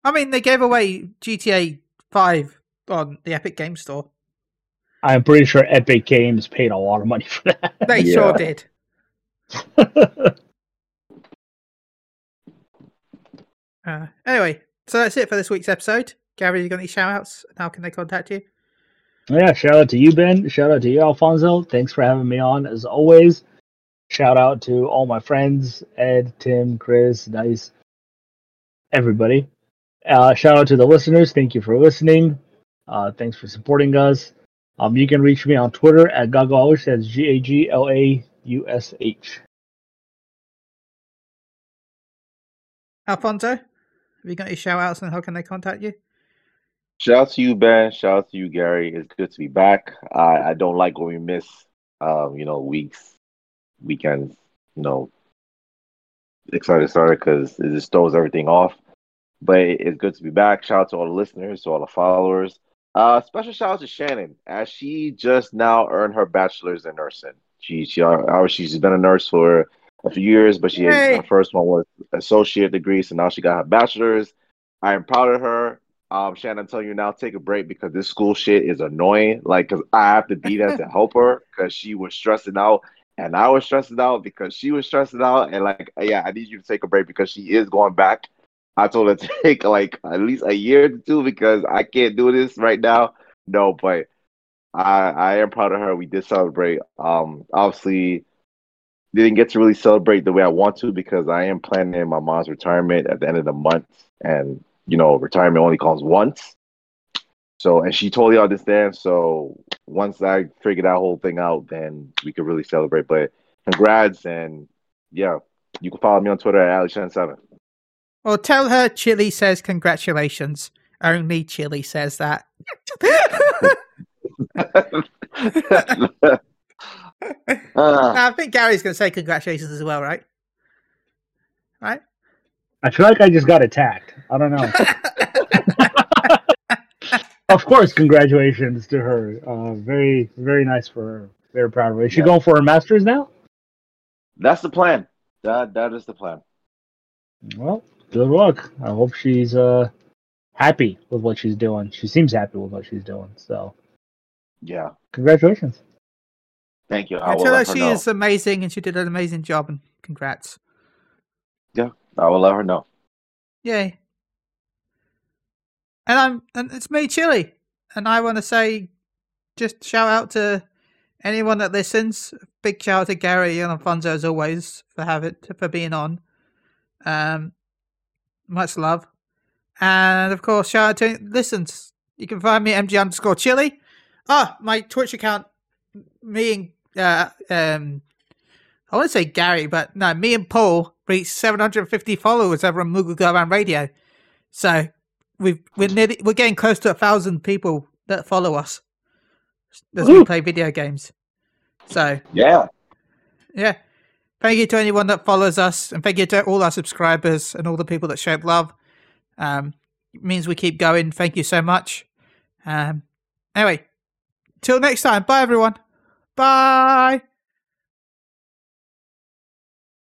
I mean, they gave away GTA Five on the Epic Game Store. I'm pretty sure Epic Games paid a lot of money for that. They Yeah. sure did. Uh, anyway, so that's it for this week's episode. Gary, you got any shout outs? How can they contact you? yeah, shout out to you, Ben. Shout out to you, Alfonso. Thanks for having me on as always. Shout out to all my friends, Ed, Tim, Chris, Dice, everybody. Uh, shout out to the listeners. Thank you for listening. Uh, thanks for supporting us. Um, you can reach me on Twitter at Gaglaush. That's G A G L A U S H. Alfonso, have you got any shout outs and how can they contact you? Shout out to you, Ben. Shout out to you, Gary. It's good to be back. I, I don't like when we miss, um, you know, weeks, weekends, you know, excited started because it just throws everything off. But it's good to be back. Shout out to all the listeners, to all the followers. Uh, special shout out to Shannon as she just now earned her bachelor's in nursing. She she uh, she's been a nurse for a few years, but she Yay. her first one was associate degree, so now she got her bachelor's. I am proud of her. Um, Shannon, I'm telling you now, take a break because this school shit is annoying. Like, cause I have to be there to help her because she was stressing out, and I was stressing out because she was stressing out. And like, yeah, I need you to take a break because she is going back. I told her to take like at least a year or two because I can't do this right now. No, but I I am proud of her. We did celebrate. Um, obviously didn't get to really celebrate the way I want to because I am planning my mom's retirement at the end of the month, and you know, retirement only comes once. So, and she totally understands. So, once I figure that whole thing out, then we could really celebrate. But congrats, and yeah, you can follow me on Twitter at AlexShan7. Well, tell her Chili says congratulations. Only Chili says that. Ah, I think Gary's going to say congratulations as well, right? Right? I feel like I just got attacked. I don't know. of course, congratulations to her. Uh, very, very nice for her. Very proud of her. Is she Yeah. going for her masters now? That's the plan. That that is the plan. Well, good luck. I hope she's uh happy with what she's doing. She seems happy with what she's doing. So, Yeah. congratulations. Thank you. I I will tell her let her she know. is amazing and she did an amazing job and congrats. Yeah, I will let her know. Yay. And I'm and it's me, Chili. And I want to say just shout out to anyone that listens. Big shout out to Gary and Alfonso as always for having for being on. Um much love. And of course shout out to listens. You can find me at MG underscore chili. Ah, my Twitch account me and uh um I want to say Gary, but no, me and Paul reached 750 followers over on Moogle Go Radio. So we've we're nearly we're getting close to a thousand people that follow us as we play video games. So Yeah. yeah, thank you to anyone that follows us, and thank you to all our subscribers and all the people that show love. Um, it means we keep going. Thank you so much. Um, anyway, till next time. Bye everyone. Bye.